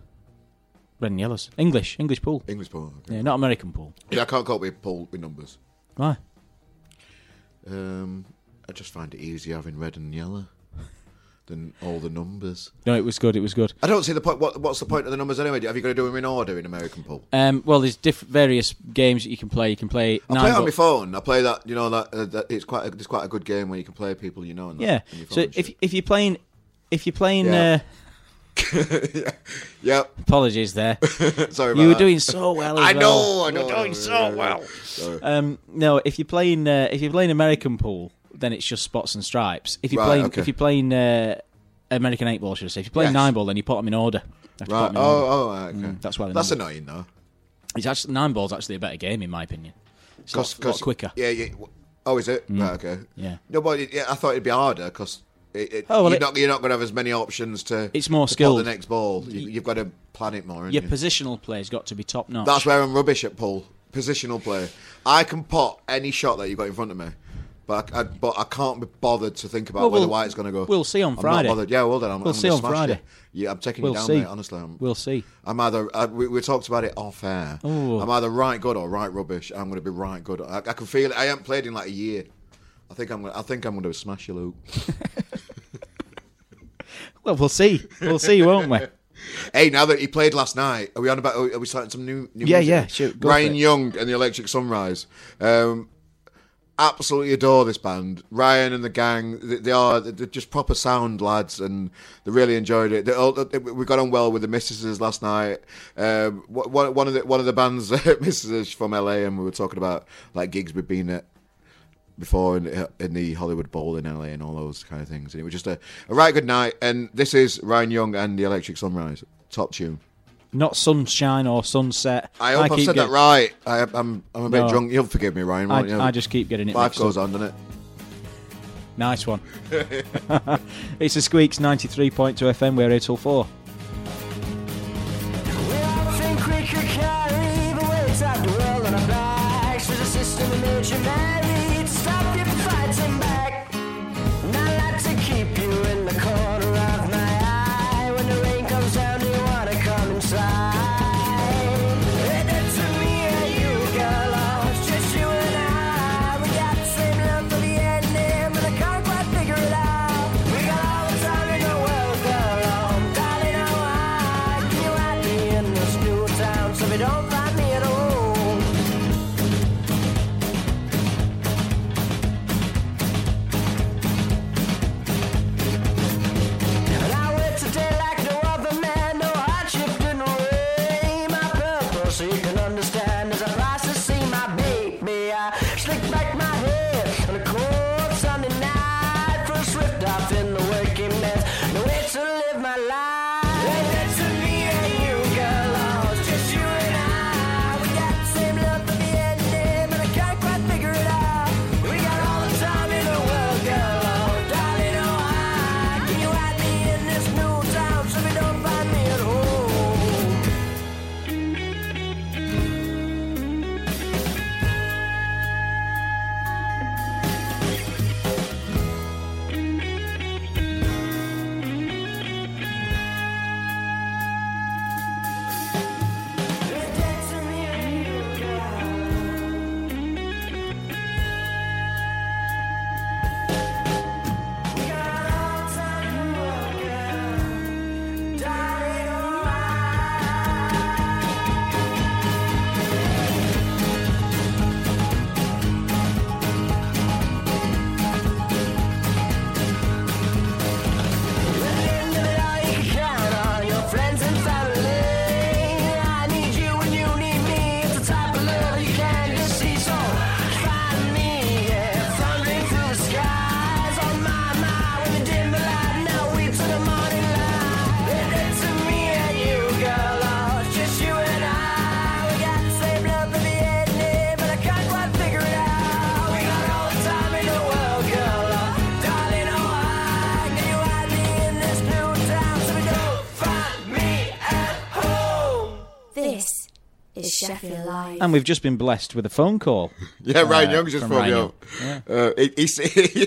red and yellows, English English pool. English pool. Okay. Yeah, not American pool. Yeah, I can't cope with pool with numbers. Why? Um, I just find it easier having red and yellow than all the numbers. No, it was good. It was good. I don't see the point. What, what's the point of the numbers anyway? Have you got to do them in order in American pool? Um, well, there's diff- various games that you can play. You can play. I nine play it on ball- my phone. I play that. You know that, uh, that it's quite. A, it's quite a good game where you can play people you know. And that Yeah. on your phone So and if shit. if you're playing, if you're playing, Yeah. uh, yep. apologies there. Sorry about you were that. doing so well. As I well. know. I You know. were I know, doing so yeah, yeah, well. Um, no, if you're playing, uh, if you're playing American pool, then it's just spots and stripes. If you're Right, playing, okay. if you're playing uh, American eight ball, should I say? If you're playing Yes. nine ball, then you put them in order. You have to put Right. 'em in order. Oh. Oh. right, Okay. Mm, that's why. That's annoying though. It's actually nine ball's actually a better game in my opinion. It's a lot, lot quicker. Yeah. Yeah. Oh, is it? Right. Okay. Yeah. No, but it, yeah, I thought it'd be harder because. It, it, Oh, well, you're not you're not going to have as many options to. It's more to skilled. The next ball, you, you've got to plan it more. Your you? positional play's got to be top notch. That's where I'm rubbish at pool. Positional play. I can pot any shot that you've got in front of me. But I, I, but I can't be bothered to think about Well, where the we'll- White's going to go. we'll see on I'm Friday. Not bothered. Yeah, well then. I'm, We'll I'm see on Friday. it. Yeah, I'm taking We'll you down, see. mate. Honestly, I'm, We'll see. I'm either uh, we, we talked about it off air. Ooh. I'm either right good or right rubbish. I'm going to be right good. I, I can feel it. I haven't played in like a year. I think I'm. Gonna, I think I'm going to smash you, Luke. Well, we'll see. We'll see, won't we? Hey, now that he played last night, are we on about? Are we starting some new? new Yeah, music? yeah, shoot, Ryan. Young and the Electric Sunrise. Um, absolutely adore this band. Ryan and the gang. They, they are they're just proper sound lads, and they really enjoyed it. All, they- we got on well with the Mistresses last night. Um, one, one of the one of the bands, Mistresses from LA, and we were talking about like gigs we've been at before in, in the Hollywood Bowl in LA and all those kind of things. And it was just a, a right good night. And this is Ryan Young and the Electric Sunrise. Top tune. Not sunshine or sunset. I hope I have said get- that right. I, I'm I'm a bit No. drunk. You'll forgive me, Ryan. I, Won't you? I just keep getting it Life goes up. on, doesn't it? Nice one. it's the Sqweek's 93.2 FM. We're here till 4. And we've just been blessed with a phone call. Yeah, Ryan uh, Young just phoned me up. Uh, he, he,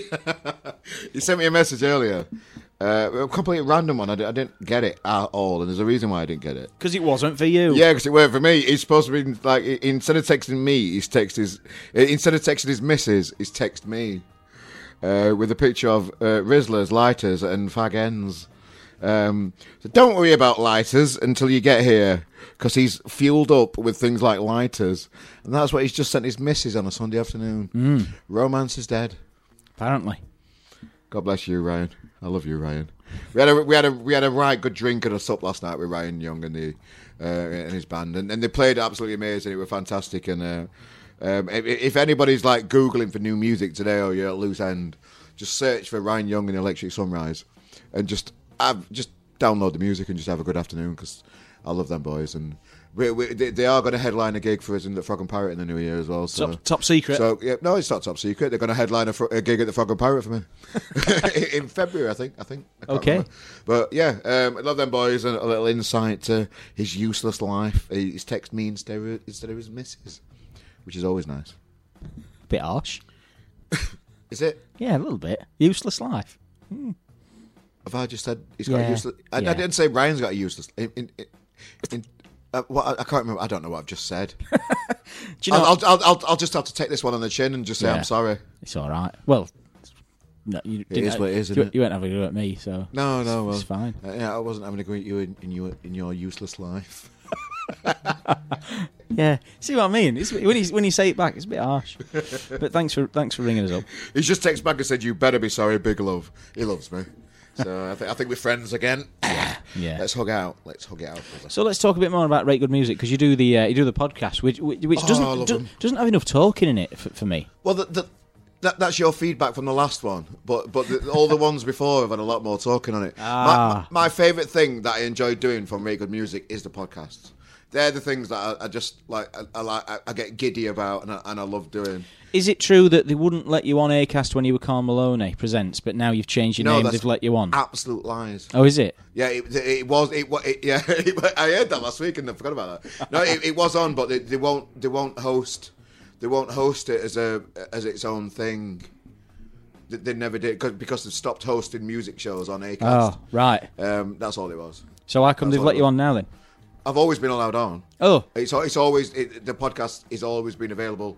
he sent me a message earlier. Uh, a completely random one. I, didn't get it at all, and there's a reason why I didn't get it. Because it wasn't for you. Yeah, because it worked for me. He's supposed to be like instead of texting me, he's text his instead of texting his missus, he's text me uh, with a picture of uh, Rizlas, lighters, and fag ends. Um, so don't worry about lighters until you get here, because he's fueled up with things like lighters, and that's what he's just sent his missus on a Sunday afternoon. Mm. Romance is dead. Apparently. God bless you, Ryan. I love you, Ryan. We had a we had a we had a right good drink and a sup last night with Ryan Young and the uh, and his band, and, and they played absolutely amazing. It was fantastic. And uh, um, if, if anybody's like googling for new music today or you're at loose end, just search for Ryan Young and Electric Sunrise, and just have just download the music and just have a good afternoon because I love them boys and. We, we, they, they are going to headline a gig for us in the Frog and Pirate in the new year as well. So Top- top secret? So yeah, no, it's not top secret. They're going to headline a, a gig at the Frog and Pirate for me in February, I think. I think. I Okay. remember. But yeah, um, I love them boys and a little insight to his useless life. He's text me instead of, instead of his missus, which is always nice. Bit harsh. Is it? Yeah, a little bit. Useless life. Have I just said he's got Yeah. a useless? I, Yeah. I didn't say Ryan's got a useless. In, in, in, in, uh, what, I, I can't remember. I don't know what I've just said. Do you know? I'll, I'll, I'll, I'll, just have to take this one on the chin and just say Yeah. I'm sorry. It's all right. Well, no, you didn't is what it is, you, isn't it? you won't have a go at me, so No, no, well, it's fine. Uh, yeah, I wasn't having a go at you in, in your in your useless life. Yeah, see what I mean? It's, when you when you say it back, it's a bit harsh. but thanks for thanks for ringing us up. He just texted back and said, "You better be sorry, big love." He loves me, so I think I think we're friends again. Yeah. Let's hug out. Let's hug it out. brother. So let's talk a bit more about Reyt Good Music because you do the uh, you do the podcast, which which, which Oh, doesn't do, doesn't have enough talking in it for, for me. Well, the, the, that, that's your feedback from the last one, but but the, all the ones before have had a lot more talking on it. Ah. My, my favourite thing that I enjoy doing from Really Good Music is the podcasts. They're the things that I, I just like. I. I, I get giddy about, and I, and I love doing. Is it true that they wouldn't let you on Acast when you were Carl Maloney presents, but now you've changed your No, name, they've let you on? Absolute lies. Oh, is it? Yeah, it, it was. It, it yeah, I heard that last week and I forgot about that. No, it, it was on, but they, they won't. They won't host. They won't host it as a as its own thing. They, never did cause, because they've stopped hosting music shows on Acast. Oh, right. Um, that's all it was. So how come That's they've let you on now then? I've always been allowed on. Oh, It's it's always it, the podcast has always been available.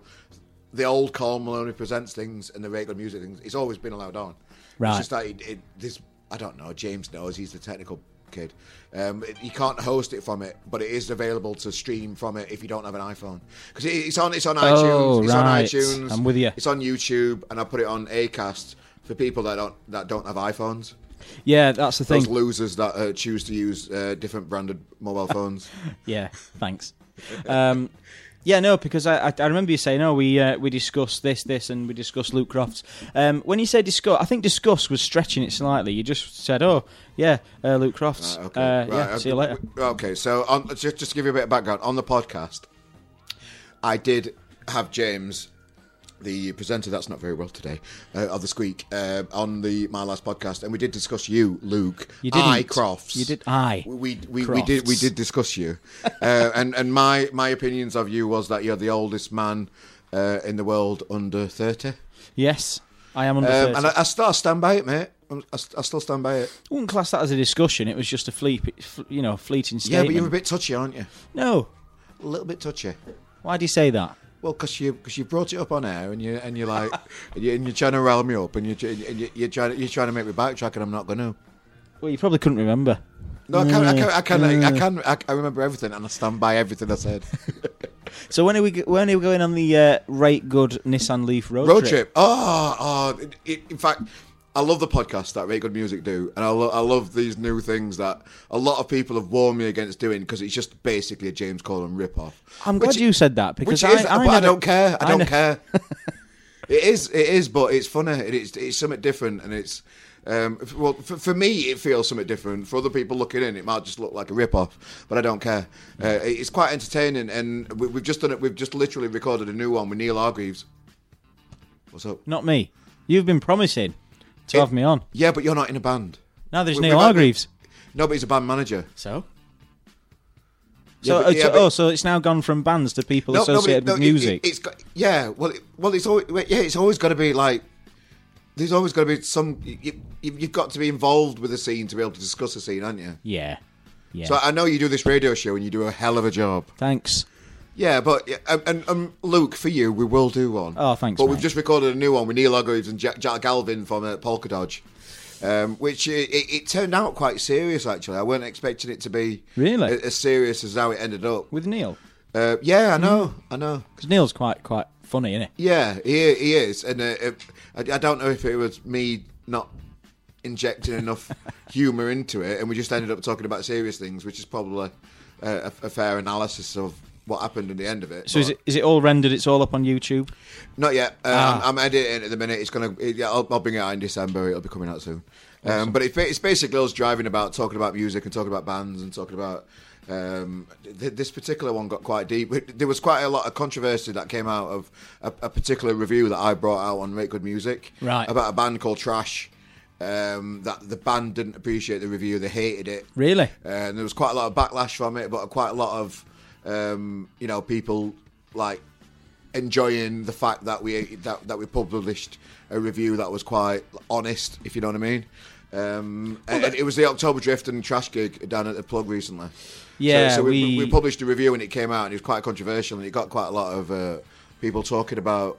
The old Carl Maloney presents things and the regular music things. It's always been allowed on. Right. It's just that it, it, this I don't know. James knows he's the technical kid. Um, it- you can't host it from it, but it is available to stream from it if you don't have an iPhone because it, it's on it's on Oh, iTunes. It's on iTunes. I'm with you. It's on YouTube, and I put it on Acast for people that don't that don't have iPhones. yeah, that's the thing. Those losers that uh, choose to use uh, different branded mobile phones. Yeah, thanks. Um, yeah, no, because I, I, I remember you saying, "Oh, we uh, we discussed this, this, and we discussed Luke Crofts." Um, when you say discuss, I think discuss was stretching it slightly. You just said, "Oh, yeah, uh, Luke Crofts." Right, okay. Uh, Right, yeah, uh, see you later. Okay, so on, just just to give you a bit of background on the podcast, I did have James, the presenter that's not very well today, uh, of the Sqweek, uh, on the my last podcast, and we did discuss you, Luke. You didn't. I Crofts. You did- I We we, we did we did discuss you, uh, and and my my opinions of you was that you're the oldest man uh, in the world under thirty. Yes, I am Um, under 30. and I, I still stand by it, mate. I, I still stand by it. I wouldn't class that as a discussion. It was just a fleet, you know, fleeting statement. Yeah, but you're a bit touchy, aren't you? no. A little bit touchy. Why do you say that? Well, because you because you brought it up on air and you and you're like and, you, and you're trying to rile me up and you're and you, you're trying to, you're trying to make me backtrack and I'm not going to. Well, you probably couldn't remember. No, I can I can I can I, Mm. can I, I remember everything and I stand by everything I said. So when are we? When are we going on the uh, Reyt Good Nissan Leaf road, Road trip. Oh, oh. It, in fact, I love the podcast that Reyt Good Music do, and I, lo- I love these new things that a lot of people have warned me against doing because it's just basically a James Corden rip-off. I'm glad Which- you said that because I, is, I, I never- don't care. I, I don't care. it is, it is, but it's funny. It is, it's something different, and it's. Um, f- well, for, for me, it feels something different. For other people looking in, it might just look like a rip-off, but I don't care. Uh, it's quite entertaining, and we, we've just done it. We've just literally recorded a new one with Neil Hargreaves. What's up? Not me. You've been promising to It- have me on. Yeah, but you're not in a band. Now there's We- Neil Hargreaves. No, but he's a band manager. So. Yeah, So, but- yeah, but- oh, so it's now gone from bands to people No, no, it- associated no, with it- music. It, has got, yeah, well, it, well, it's always yeah, it's always got to be like. There's always got to be some. You, you, you've got to be involved with the scene to be able to discuss a scene, aren't you? yeah, yeah. So I know you do this radio show and you do a hell of a job. Thanks. Yeah, but yeah, and, and um, Luke, for you, we will do one. Oh, thanks, But mate. we've just recorded a new one with Neil Hargreaves and Jack, Jack Galvin from uh, Polka Dodge, um, which it, it, it turned out quite serious. Actually, I weren't expecting it to be Really? a- as serious as how it ended up. With Neil, Uh, yeah, I know, I know. because Neil's quite quite funny, isn't he? Yeah, he, he is, and uh, it, I, I don't know if it was me not injecting enough humour into it, and we just ended up talking about serious things, which is probably uh, a, a fair analysis of what happened in the end of it. So is it is it all rendered? It's all up on YouTube. Not yet. Um, Ah. I'm, I'm editing at the minute. It's gonna. It, yeah, I'll, I'll bring it out in December. It'll be coming out soon. Um, but it's, it's basically us driving about, talking about music and talking about bands and talking about. Um, th- this particular one got quite deep. There was quite a lot of controversy that came out of a, a particular review that I brought out on Make Good Music Right. about a band called Trash. Um, that the band didn't appreciate the review. They hated it. Really? Uh, and there was quite a lot of backlash from it, but quite a lot of um, you know people like enjoying the fact that we that, that we published a review that was quite honest, if you know what I mean. Um, and, and it was the October Drift and Trash gig down at the plug recently. Yeah, so, so we, we- we published a review and it came out and it was quite controversial and it got quite a lot of uh, people talking about,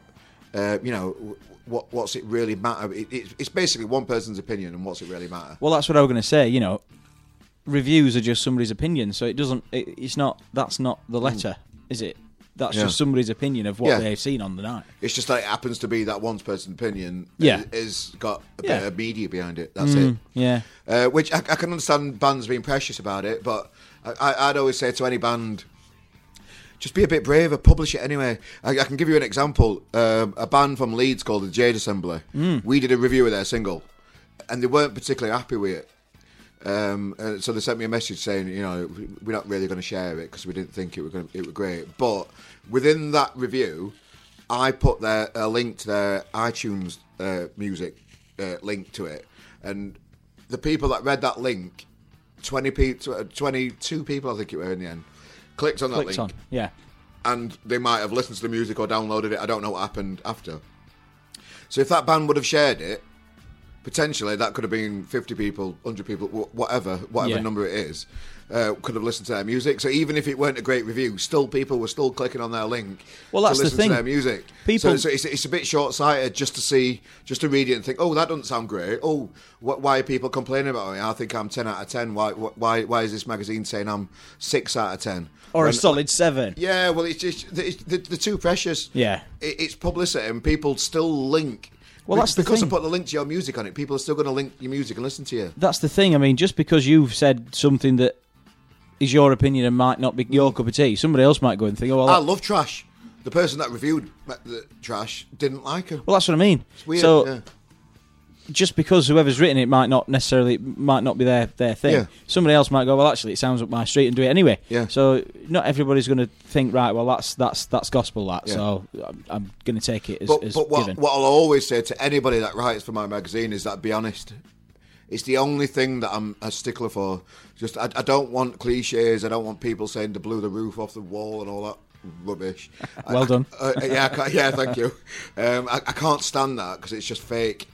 uh, you know, what what's it really matter? It, it, it's basically one person's opinion and what's it really matter. Well, that's what I was going to say. You know, reviews are just somebody's opinion, so it doesn't. It, it's not. That's not the letter, is it? That's. Yeah. just somebody's opinion of what Yeah. they've seen on the night. It's just that it happens to be that one person's opinion. Yeah. is, is got a Yeah. bit of media behind it. That's Mm, it. Yeah. Uh, which I, I can understand bands being precious about it, but I, I- I'd always say to any band, just be a bit braver, publish it anyway. I, I can give you an example. Um, a band from Leeds called the Jade Assembly. Mm. We did a review of their single, and they weren't particularly happy with it. Um, so they sent me a message saying, you know, we're not really going to share it because we didn't think it was going it was great. But within that review, I put their a link to their iTunes uh, music uh, link to it, and the people that read that link, twenty people, twenty-two people, I think it were in the end, clicked on that Clicked link, on. Yeah. and they might have listened to the music or downloaded it. I don't know what happened after. So if that band would have shared it, potentially that could have been 50 people, 100 people, whatever, whatever Yeah. number it is, uh, could have listened to their music. So even if it weren't a great review, still people were still clicking on their link Well, to that's the listen thing. to their music. People- so, so it's, it's a bit short-sighted just to see, just to read it and think, oh, that doesn't sound great. Oh, wh- why are people complaining about me? I think I'm 10 out of 10. Why, wh- why, why is this magazine saying I'm 6 out of 10? Or a solid seven. yeah, well, it's just it's, the, the too precious. Yeah. it, it's publicity, and people still link. Well, that's the because thing. I put the link to your music on it. People are still going to link your music and listen to you. That's the thing. I mean, just because you've said something that is your opinion and might not be your cup of tea, somebody else might go and think, oh, well, I love trash. The person that reviewed the trash didn't like her. well, that's what I mean. It's weird. So yeah. Just because whoever's written it might not necessarily might not be their their thing. Yeah. Somebody else might go, well, actually, it sounds up my street and do it anyway. Yeah. So not everybody's going to think, right, well, that's that's that's gospel. That Yeah. so I'm, I'm going to take it as, But, as but what, what I'll always say to anybody that writes for my magazine is that be honest. It's the only thing that I'm a stickler for. Just I, I don't want cliches. I don't want people saying to blew the roof off the wall and all that rubbish. Well I- done. uh, yeah, I yeah, thank you. Um, I, I can't stand that because it's just fake.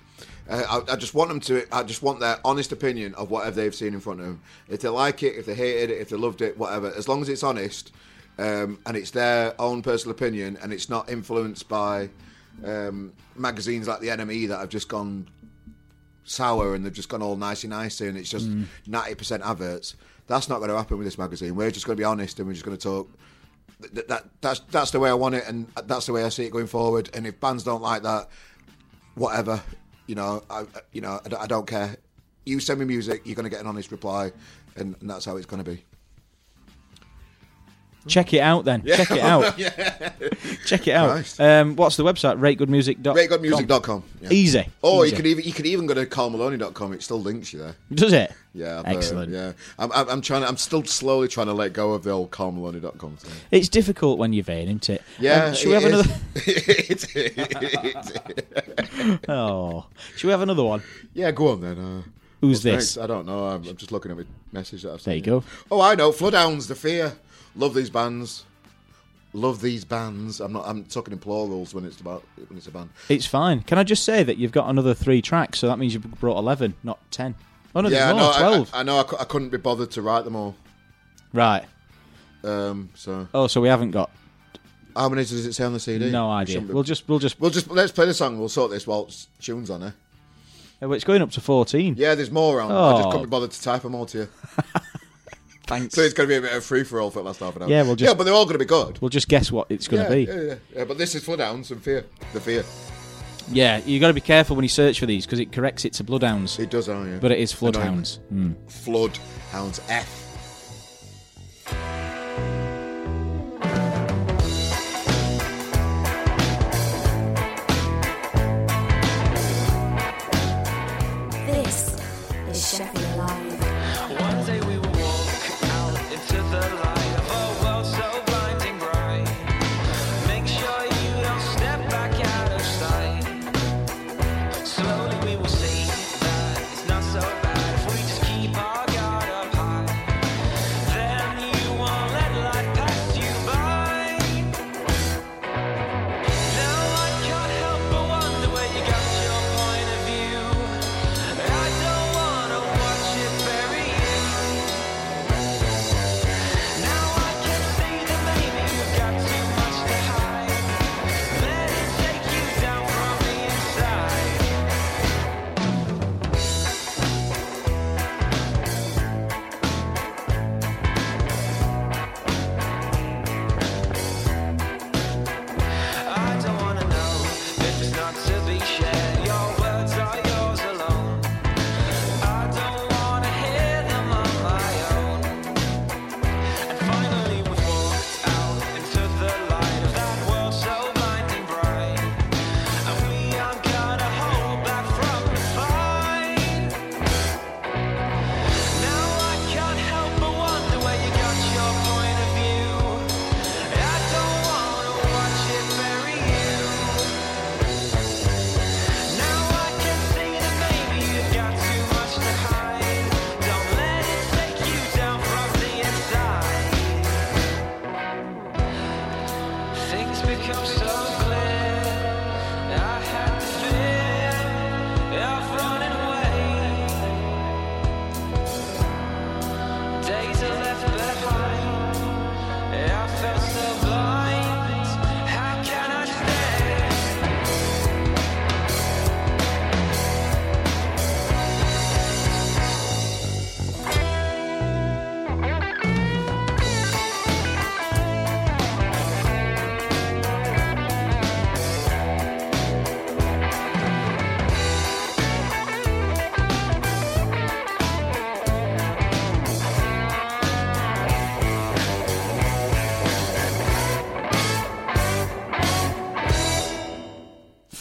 Uh, I, I just want them to. I just want their honest opinion of whatever they've seen in front of them. If they like it, if they hated it, if they loved it, whatever. As long as it's honest um, and it's their own personal opinion and it's not influenced by um, magazines like the NME that have just gone sour and they've just gone all nicey nicey and it's just Mm. ninety percent adverts. That's not going to happen with this magazine. We're just going to be honest and we're just going to talk. That, that that's that's the way I want it and that's the way I see it going forward. And if bands don't like that, whatever, you know, I you know I, don't- care. You send me music, you're going to get an honest reply, and, and that's how it's going to be. Check it out then. Yeah. Check it out. Check it out. Christ. Um, what's the website? ReytGoodMusic.com. ReytGoodMusic.com. Yeah. Easy. Or Easy. you could even you could even go to carlmaloney.com. It still links you there. Does it? Yeah, I've, uh, Excellent. yeah, I'm, I'm, I'm trying. I'm still slowly trying to let go of the old carlmaloney.com thing. It's difficult when you're vain, isn't it? Yeah, Um, should we have is. another? It is. oh, should we have another one? yeah, go on then. Uh, Who's what's this? next? I don't know. I'm, I'm just looking at my message that I've sent. There you go. Oh, I know. Floodhounds, The Fear. Love these bands. Love these bands. I'm not. I'm talking in plurals when it's about when it's a band. It's fine. Can I just say that you've got another three tracks, so that means you've brought eleven, not ten. Oh no, yeah, there's I know. Twelve. I, I know. I, I couldn't be bothered to write them all. right. Um, so Oh, so we haven't got. how many does it say on the CD? No idea. be- We'll just, we'll just. We'll just let's play the song. We'll sort this while it's tunes on there. oh, it's going up to fourteen. Yeah, there's more on. I just Oh. couldn't be bothered to type them all to you. Thanks. So it's going to be a bit of free for all for the last half an hour. Yeah, we'll just- yeah, but they're all going to be good. We'll just guess what it's going yeah, to be. Yeah, yeah, yeah. But this is Floodhounds and Fear. The Fear. Yeah, you got to be careful when you search for these because it corrects it to Bloodhounds, It does, oh yeah. but it is Annoying. Floodhounds. Hmm. Floodhounds F.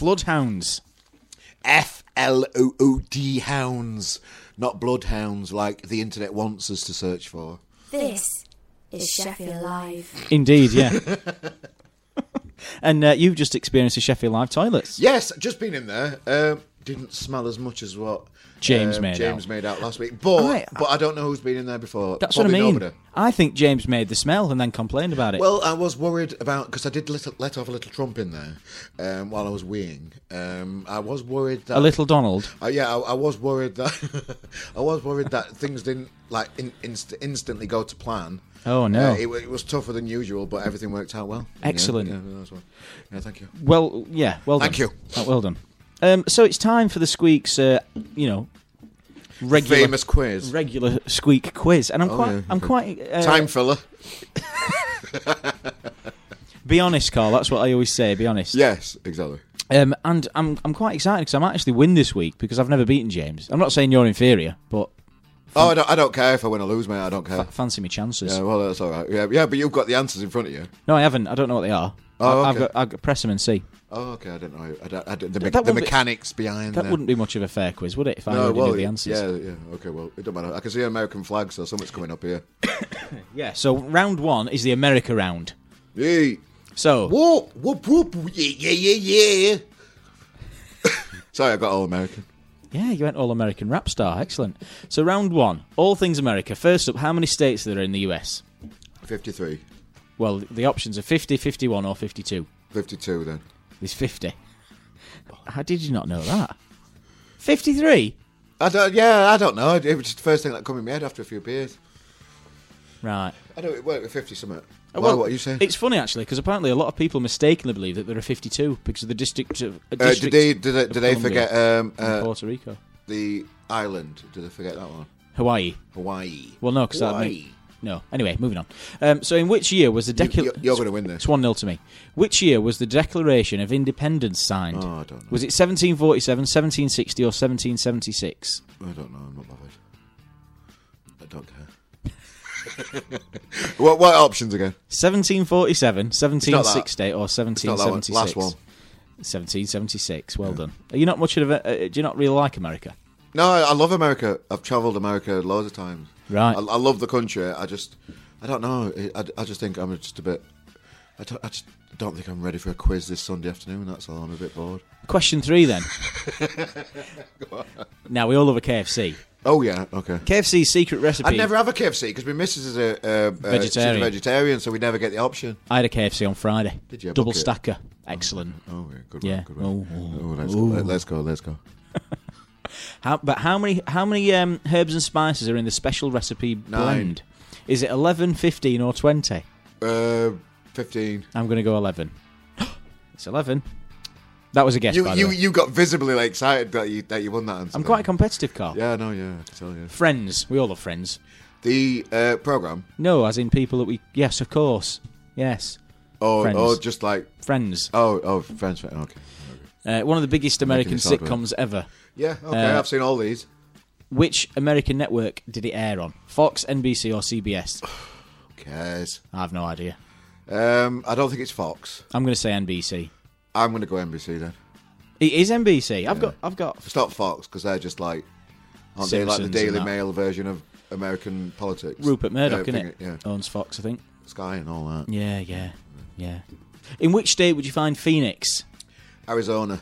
Floodhounds. F L O O D hounds, not bloodhounds like the internet wants us to search for. This is Sheffield Live. Indeed, yeah. and uh, you've just experienced the Sheffield Live toilets. Yes, just been in there. Um, didn't smell as much as what James um, made James out. made out last week, but Right. but I don't know who's been in there before. That's Probably what I mean. Nobody. I think James made the smell and then complained about it. Well, I was worried about because I did let, let off a little trump in there um, while I was weeing. Um, I was worried that a little Donald. Uh, yeah, I, I was worried that I was worried that things didn't like in, inst- instantly go to plan. Oh, no. Uh, it, it was tougher than usual, but everything worked out well. Excellent. Yeah, what- yeah, thank you. Well, yeah, well done. Thank you. Oh, well done. Um, so it's time for the Sqweek's, uh, you know, regular Famous quiz. regular Sqweek quiz, and I'm Oh, quite, yeah, I'm quite uh, Time filler. Be honest, Carl. That's what I always say. Be honest. Yes, exactly. Um, and I'm I'm quite excited because I might actually win this week because I've never beaten James. I'm not saying you're inferior, but Oh, I don't, I don't care if I win or lose, mate. I don't care. fa- fancy me chances. Yeah, well, that's all right. Yeah, yeah, but you've got the answers in front of you. No, I haven't. I don't know what they are. Oh, I've okay. got. I've got press them and see. Oh, okay. I don't know. I don't, I don't, the That me- the wouldn't be- mechanics behind That wouldn't be much of a fair quiz, would it? If I already knew the answers. yeah, yeah. Okay, well, it don't matter. I can see an American flag, so something's coming up here. Yeah. So round one is the America round. Hey, So whoop, whoop, whoop, yeah, yeah, yeah, yeah. Sorry, I got all American. yeah, you went all American rap star. Excellent. So round one, all things America. First up, how many states are there in the US? 53. Well, the options are 50, 51, or 52. 52 then. There's 50. How did you not know that? 53? I don't, yeah, I don't know. It was just the first thing that come in my head after a few beers. Right. I don't, with 50 something. Uh, Why, what are you saying? It's funny actually because apparently a lot of people mistakenly believe that there are 52 because of the district of uh, Uh, did they, did they, did they forget um, uh, Puerto Rico, the island? Did they forget that one? Hawaii. Hawaii. Well, no, because that no. Anyway, moving on. Um, so, in which year was the You- Declaration? you're- you're gonna win this. It's one 0 to me. Which year was the Declaration of Independence signed? Oh, I don't know. Was it 1747, 1760, or 1776? I don't know. I'm not bothered. I don't care. what, what options again? 1747, not that. 1760, or not that one. 1776? Last one. 1776. Well done. Are you not much of a? Uh, do you not really like America? No, I, I love America. I've travelled America loads of times. Right. I, I love the country. I just, I don't know. I, I just think I'm just a bit. I, don't, I just don't think I'm ready for a quiz this Sunday afternoon. That's all. I'm a bit bored. Question three then. now we all love a KFC. Oh yeah. Okay. KFC's secret recipe. I'd never have a KFC because my missus is a, uh, uh, she's a Vegetarian. vegetarian, so we never get the option. I had a KFC on Friday. Did you? Double Bucket? stacker. Excellent. Oh yeah, good Yeah. Good one. Oh, Oh, let's oh. go. Let's go. Let's go. How, but how many how many um, herbs and spices are in the special recipe blend? Is it 11, 15, or 20? Uh, fifteen. I'm going to go 11. it's 11. That was a guess, You by the you way. you got visibly like, excited that you that you won that answer. I'm quite competitive, Carl. Yeah, no, yeah, I can tell you. Friends. We all love friends. The uh, program. No, as in people that we... Yes, of course. Yes. Oh, Friends. oh, just like Friends. oh, oh, French. Okay. Uh, one of the biggest American this hard work. sitcoms ever. Yeah. Okay. Uh, I've seen all these. Which American network did it air on? Fox, NBC, or CBS? Who cares? I have no idea. Um, I don't think it's Fox. I'm going to say NBC. I'm going to go NBC then. It is NBC. I've got. I've got. It's not Fox because they're just like, aren't they like the Daily. Mail version of American politics? Rupert Murdoch, yeah, innit? thing- Yeah, Owns Fox, I think. Sky and all that. Yeah, yeah, yeah. In which state would you find Phoenix? Arizona.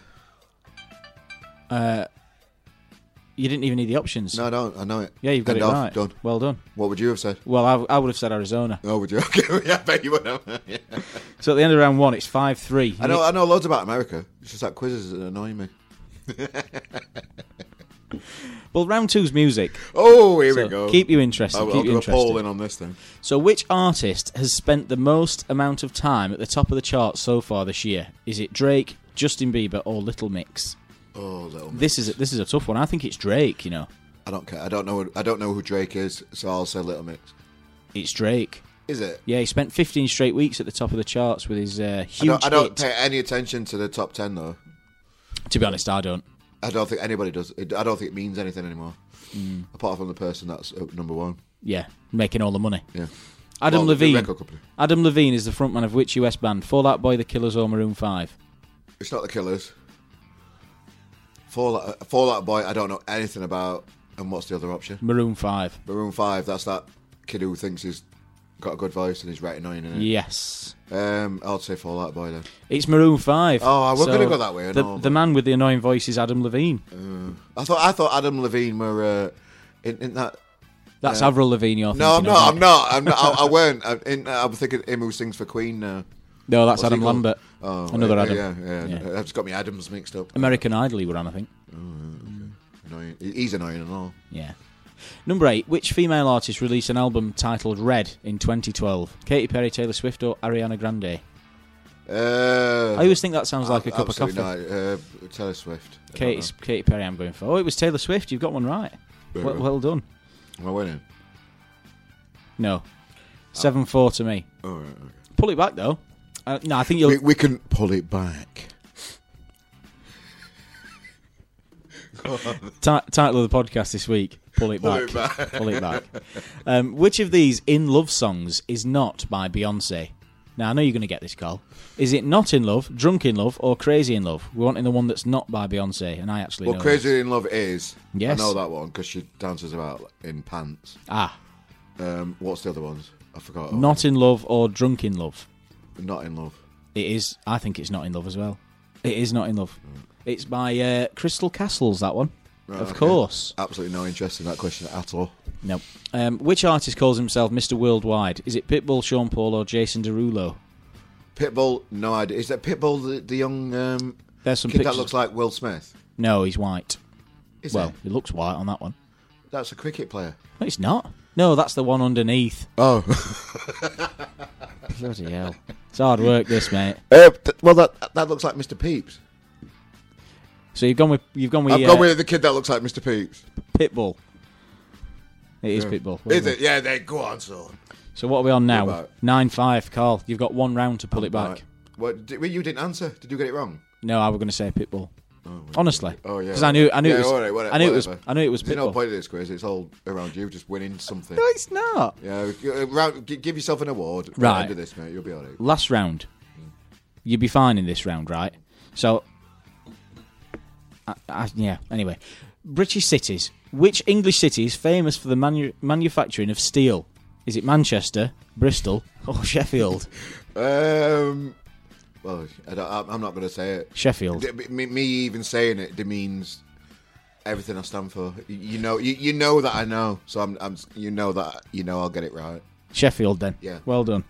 You didn't even need the options. No, I don't. I know it. Yeah, you've got End it of, right. Done. Well done. What would you have said? Well, I, I would have said Arizona. Oh, would you? Okay, yeah, I bet you would have. Yeah. So at the end of round one, it's five three. I know. I know loads about America. It's just that quizzes that annoy me. Well, round two's music. Oh, here So we go. keep you interested, I'll, keep I'll you do a interested. poll in on this thing. So, which artist has spent the most amount of time at the top of the charts so far this year? Is it Drake, Justin Bieber, or Little Mix? Oh, little. This is a, this is a tough one. I think it's Drake. You know, I don't care. I don't know. I don't know who Drake is, so I'll say Little Mix. it's Drake. Is it? Yeah, he spent 15 straight weeks at the top of the charts with his uh, I huge don't, I don't pay any attention to the top ten though. to be honest, I don't. I don't think anybody does. I don't think it means anything anymore, Mm. apart from the person that's number one. Yeah, making all the money. Yeah. Adam Well, Levine. Adam Levine is the frontman of which US band? Fallout Boy, The Killers, or Maroon Five? It's not the Killers. Fallout, Fallout Boy. I don't know anything about. And what's the other option? Maroon Five. Maroon Five. That's that kid who thinks he's got a good voice and he's right annoying. Isn't it? Yes. Um, I'll say Fallout Boy then. It's Maroon Five. Oh, I was So gonna go that way, I The, know, the but- man with the annoying voice is Adam Levine. I thought I thought Adam Levine were uh, in, in that. That's uh, Avril Lavigne. You're No, I'm thinking not. of, I'm not. I'm not. I, I weren't. I'm, in, I'm thinking him who sings for Queen now. No, that's What's Adam? Lambert. Oh, Another yeah, Adam. Yeah, yeah. Yeah. Just got me Adams mixed up. American Idol he were on, I think. Oh, okay. Annoying. He's annoying and all. Yeah. Number eight. Which female artist released an album titled Red in 2012? Katy Perry, Taylor Swift, or Ariana Grande? Uh, I always think that sounds like a cup of absolutely coffee. Not. Uh, Taylor Swift. I don't Katy, Katy Perry, I'm going for. Oh, it was Taylor Swift. You've got one right. Well, well done. know. Am I winning? No. 7 4 to me. All right. okay. Pull it back, though. Uh, no, I think you'll. We, we can pull it back. Ti- title of the podcast this week: Pull it Pull back. it back. Pull it back. Um, which of these in love songs is not by Beyonce? Now I know you're going to get this, Carl. Is it not in love, drunk in love, or crazy in love? We're wanting the one that's not by Beyonce, and I actually Well, know. Crazy this. in Love is. Yes. I know that one because she dances about in pants. Ah, Um, what's the other ones? I forgot. not in love or drunk in love. Not in love. It is. I think it's not in love as well. It is not in love. It's by uh, Crystal Castles. That one, Right, of okay. course. Absolutely no interest in that question at all. No. Um, which artist calls himself Mr. Worldwide? Is it Pitbull, Sean Paul, or Jason Derulo? Pitbull, no idea. Is that Pitbull the, the young um, There's some kid pictures. that looks like Will Smith? No, he's white. Is well, it? he looks white on that one. That's a cricket player. No, it's not. No, that's the one underneath. Oh. Bloody hell. It's hard work, this, mate. Uh, th- well, that that looks like Mr. Peeps. So you've gone with you've gone with, I've uh, gone with the kid that looks like Mr. Peeps. Pitbull. It is Yeah. Pitbull. Well Is done. it? Yeah, they go on, son. So what are we on now? about? Nine five, Carl. You've got one round to pull it back. Right. What? Did, well, you didn't answer. Did you get it wrong? No, I was going to say Pitbull. Honestly. Oh yeah. Because I knew I knew yeah, it was right, whatever, I knew it was. I knew it was There's no point of this quiz. It's all around you just winning something. No, it's not. Yeah, uh, give yourself an award. Right. end of this, mate. You'll be all right. Last round. You'd be fine in this round, right? So, I, I, yeah. Anyway, British cities. Which English city is famous for the manu- manufacturing of steel? Is it Manchester, Bristol, or Sheffield? Um. Well, I I'm not going to say it. Sheffield. Me, me even saying it demeans everything I stand for. You, know, you, you know that I know. So I'm, I'm. You know that you know I'll get it right. Sheffield, then. Yeah. Well done.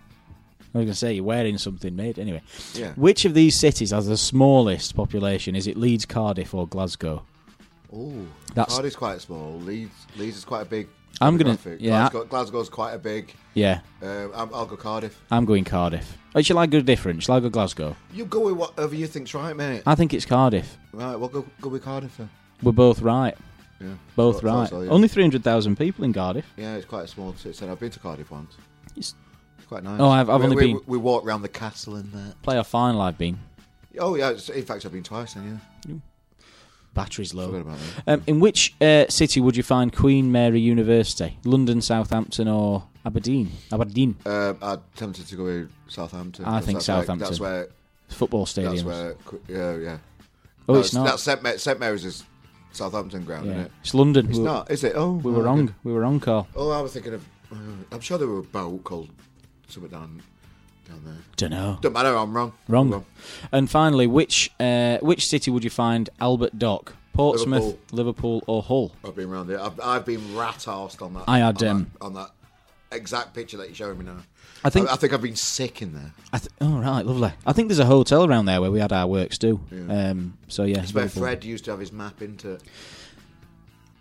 I was going to say you're wearing something, mate. Anyway, Yeah. which of these cities has the smallest population? Is it Leeds, Cardiff, or Glasgow? Oh, That's- Cardiff's quite small. Leeds, Leeds is quite a big. I'm gonna- yeah, Glasgow, Glasgow's quite a big. Yeah, Um, I'm, I'll go Cardiff. I'm going Cardiff. Oh, shall I go different? Shall I go Glasgow? You go with whatever you think's right, mate. I think it's Cardiff. Right, well, go go with Cardiff then. We're both right. Yeah, Both Thought- thought right. so, yeah. Only 300,000 people in Cardiff. Yeah, it's quite a small city. I've been to Cardiff once. It's It's quite nice. Oh, I've- I've we, only we, been- We walked around the castle and that. playoff final I've been. Oh yeah, it's- in fact, I've been twice. Then yeah, Battery's low. forgot about that. Um, in which uh, city would you find Queen Mary University? London, Southampton, or Aberdeen? Aberdeen. Um, I'm tempted to go with Southampton. I think that's where- Southampton. that's where. Football That's stadium. where. Yeah, yeah. Oh, No, it's not. That's St. Ma- St Mary's is Southampton ground, Yeah. isn't it? It's London. It's we, were- not, is it? Oh, we oh, were okay. wrong. We were wrong, Carl. Oh, I was thinking of. Uh, I'm sure there were a boat called something down down there. Don't know. Don't matter. I'm wrong. Wrong. I'm And finally, which uh, which city would you find Albert Dock? Portsmouth, Liverpool, Liverpool. or Hull? I've been around it. I've, I've been rat arsed on that. I had, on, um, that, on that exact picture that you're showing me now. I think- I, think I've been sick in there. I th- oh right, lovely. I think there's a hotel around there where we had our works too. Yeah. Um, so yeah, It's where Liverpool. Fred used to have his map into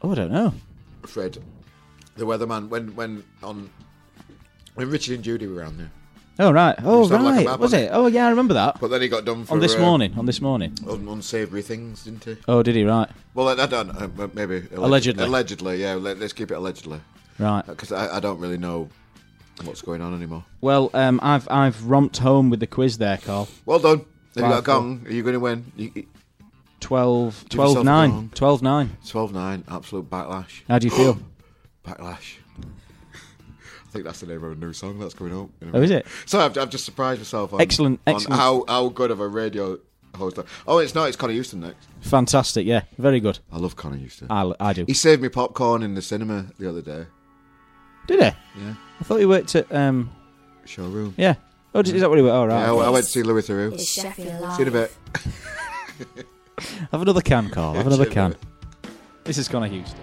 Oh, I don't know. Fred, the weatherman. When when on when Richard and Judy were around there, Oh right. Oh Used like, a right. map Was on it? it. Oh yeah, I remember that. but then he got done for on this uh, morning. On this morning. un- unsavoury things, didn't he? Oh, did he? Right. Well, I, I don't. Uh, but maybe alleged- Allegedly. Allegedly, yeah. Let, us keep it allegedly, Right. because I, I don't really know what's going on anymore. Well, um, I've I've romped home with the quiz there, Carl. Well done. Have you got a Five, gong? Are you going to win? You, you- 12, Give yourself 12 a 9. gong. 12 9. 12-9, absolute backlash. How do you feel? Backlash. I think that's the name of a new song that's coming up. in Oh, is it? So I've, I've just surprised myself on, Excellent, on excellent. how, how good of a radio host. Oh, it's not. It's Connor Houston next. Fantastic, yeah, very good. I love Connor Houston. I, I do. He saved me popcorn in the cinema the other day. Did he? Yeah. I thought he worked at. Um, Showroom. yeah. Oh, is that what he went? Oh, right. Yeah, I, I went to see Louis Theroux. It's Sheffield See you in a bit. Have another can, Carl. Have another can. This is Connor Houston.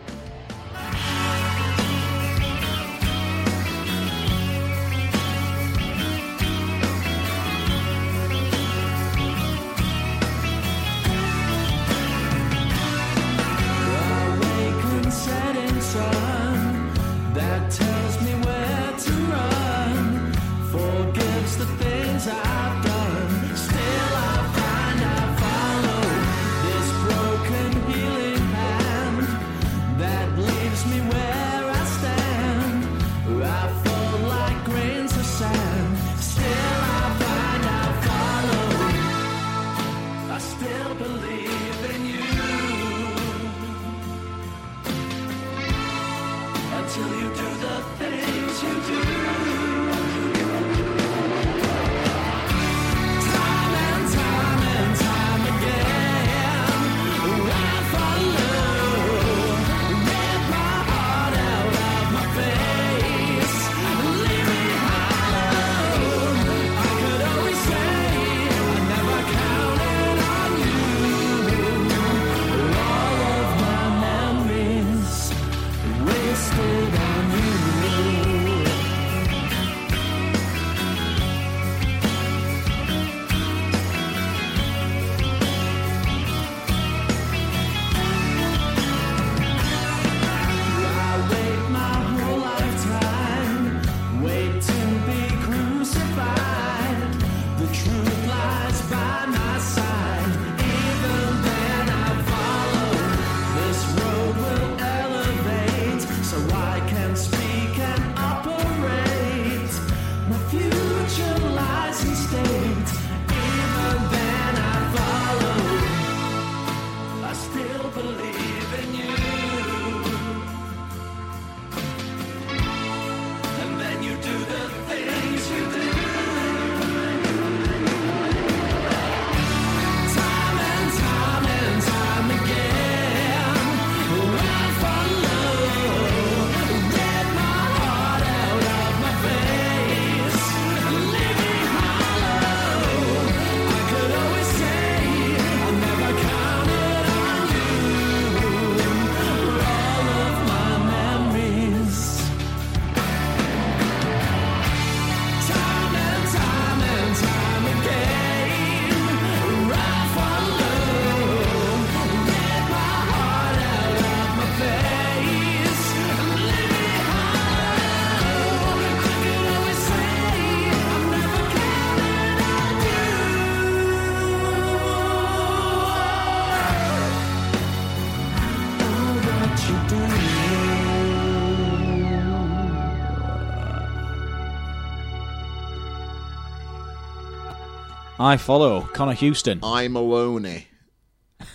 I follow Connor Houston. I'm Maloney.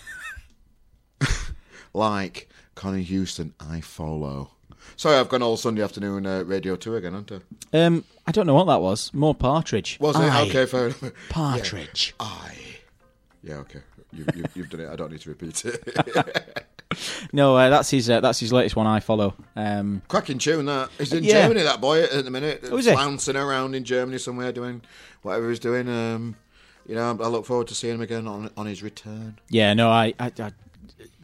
like Connor Houston, I follow. Sorry, I've gone all Sunday afternoon uh, radio two again, haven't I? Um, I don't know what that was. More Partridge. Was it? I. Okay, fair enough. Partridge. I. Yeah, okay. You, you, you've done it. I don't need to repeat it. No, uh, that's his. Uh, that's his latest one. I follow. Um, Cracking tune that. He's in Yeah. Germany, that boy, at the minute. Oh, is? Flouncing around in Germany somewhere doing whatever he's doing. Um, you know, I look forward to seeing him again on on his return. yeah, no, I, I, I.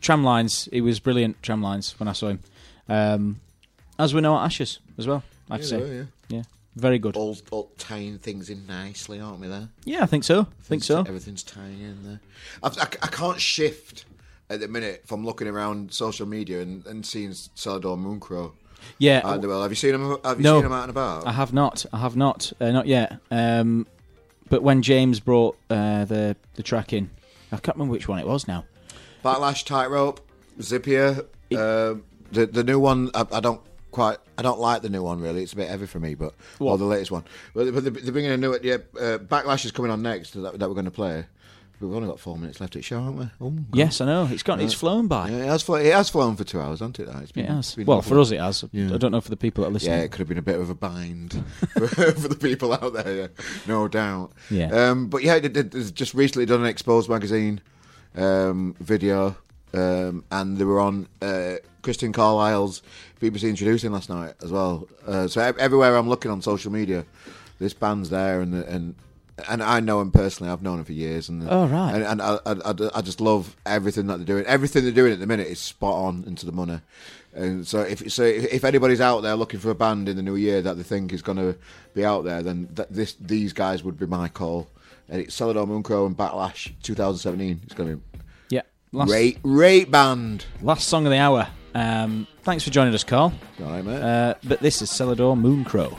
Tram lines. He was brilliant. Tram lines when I saw him. Um, as we know at Ashes as well. I have to Yeah, say. they were, yeah, very good. All, all tying things in nicely, aren't we there? Yeah, I think so. I think so. Everything's tying in there. I've, I, I can't shift at the minute from looking around social media and, and seeing Celador Mooncrow. Yeah. out the world. Have you seen him? Have you no, seen him out and about? I have not. I have not. Uh, not yet. Um, but when James brought uh, the the track in, I can't remember which one it was now. Backlash, tightrope, Zippia. Uh, the the new one, I, I don't quite. I don't like the new one really. It's a bit heavy for me, but or the latest one. But, but they're, they're bringing a new. Yeah, uh, Backlash is coming on next that, that we're going to play. We've only got four minutes left at the show, haven't we? Oh, Yes, I know. It's gone. It's flown by. Yeah, it has, flown, it has flown for two hours, hasn't it? It's been, It has. been Well, lovely. for us it has. Yeah. I don't know for the people that are listening. Yeah, it could have been a bit of a bind for, for the people out there, yeah. no doubt. Yeah. Um, but yeah, it, it, it's just recently done an Exposed magazine um, video, um, and they were on uh, Christian Carlisle's BBC introducing last night as well. Uh, so everywhere I'm looking on social media, this band's there, and and and I know him personally. I've known him for years, and Oh, right. and, and I, I, I, just love everything that they're doing. Everything they're doing at the minute is spot on into the money. And so, if so, if, if anybody's out there looking for a band in the new year that they think is going to be out there, then th- this these guys would be my call. And it's Celador Mooncrow and Backlash 2017. It's going to be Yeah. Last, great, great band. last song of the hour. Um, thanks for joining us, Carl. All right, mate. Uh, but this is Celador Mooncrow.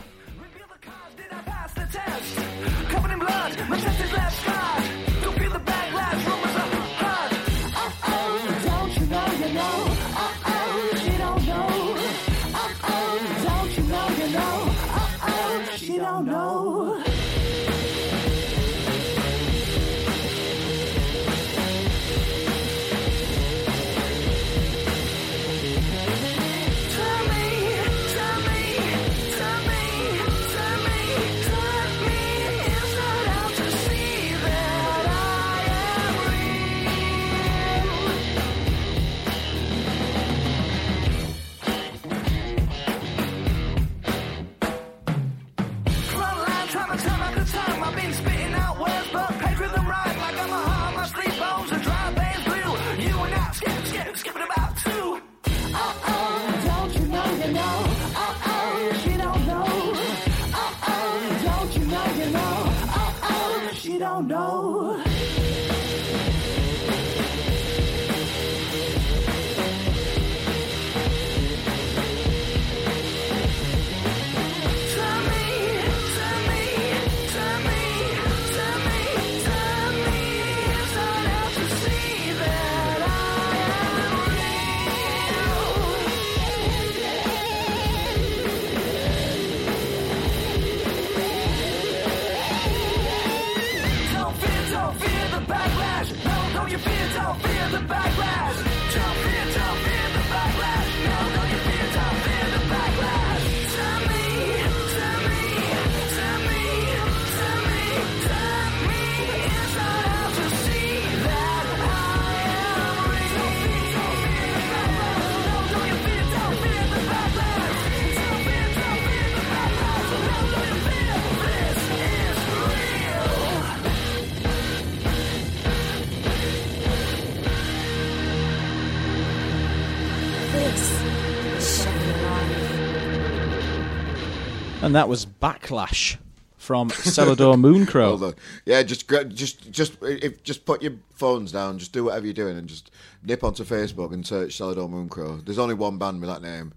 And that was Backlash from Celador Mooncrow. on. Yeah, just just just if just put your phones down, just do whatever you're doing, and just nip onto Facebook and search Celador Mooncrow. There's only one band with that name,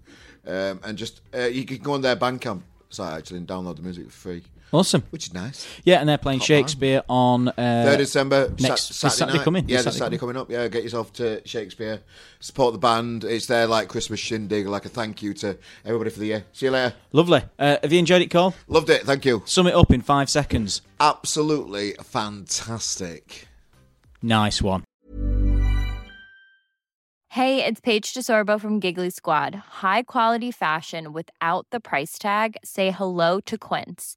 um, and just uh, you can go on their Bandcamp site actually and download the music for free, Awesome. which is nice. Yeah, and they're playing Top Shakespeare on uh, Third December, next Sa- this Saturday night. coming. Yeah, This this Saturday coming up. Yeah, get yourself to Shakespeare, support the band. It's their like Christmas shindig, like a thank you to everybody for the year. See you later. Lovely. Uh, have you enjoyed it, Cole? Loved it. Thank you. Sum it up in five seconds. Absolutely fantastic. Nice one. Hey, it's Paige DeSorbo from Giggly Squad. High quality fashion without the price tag. Say hello to Quince.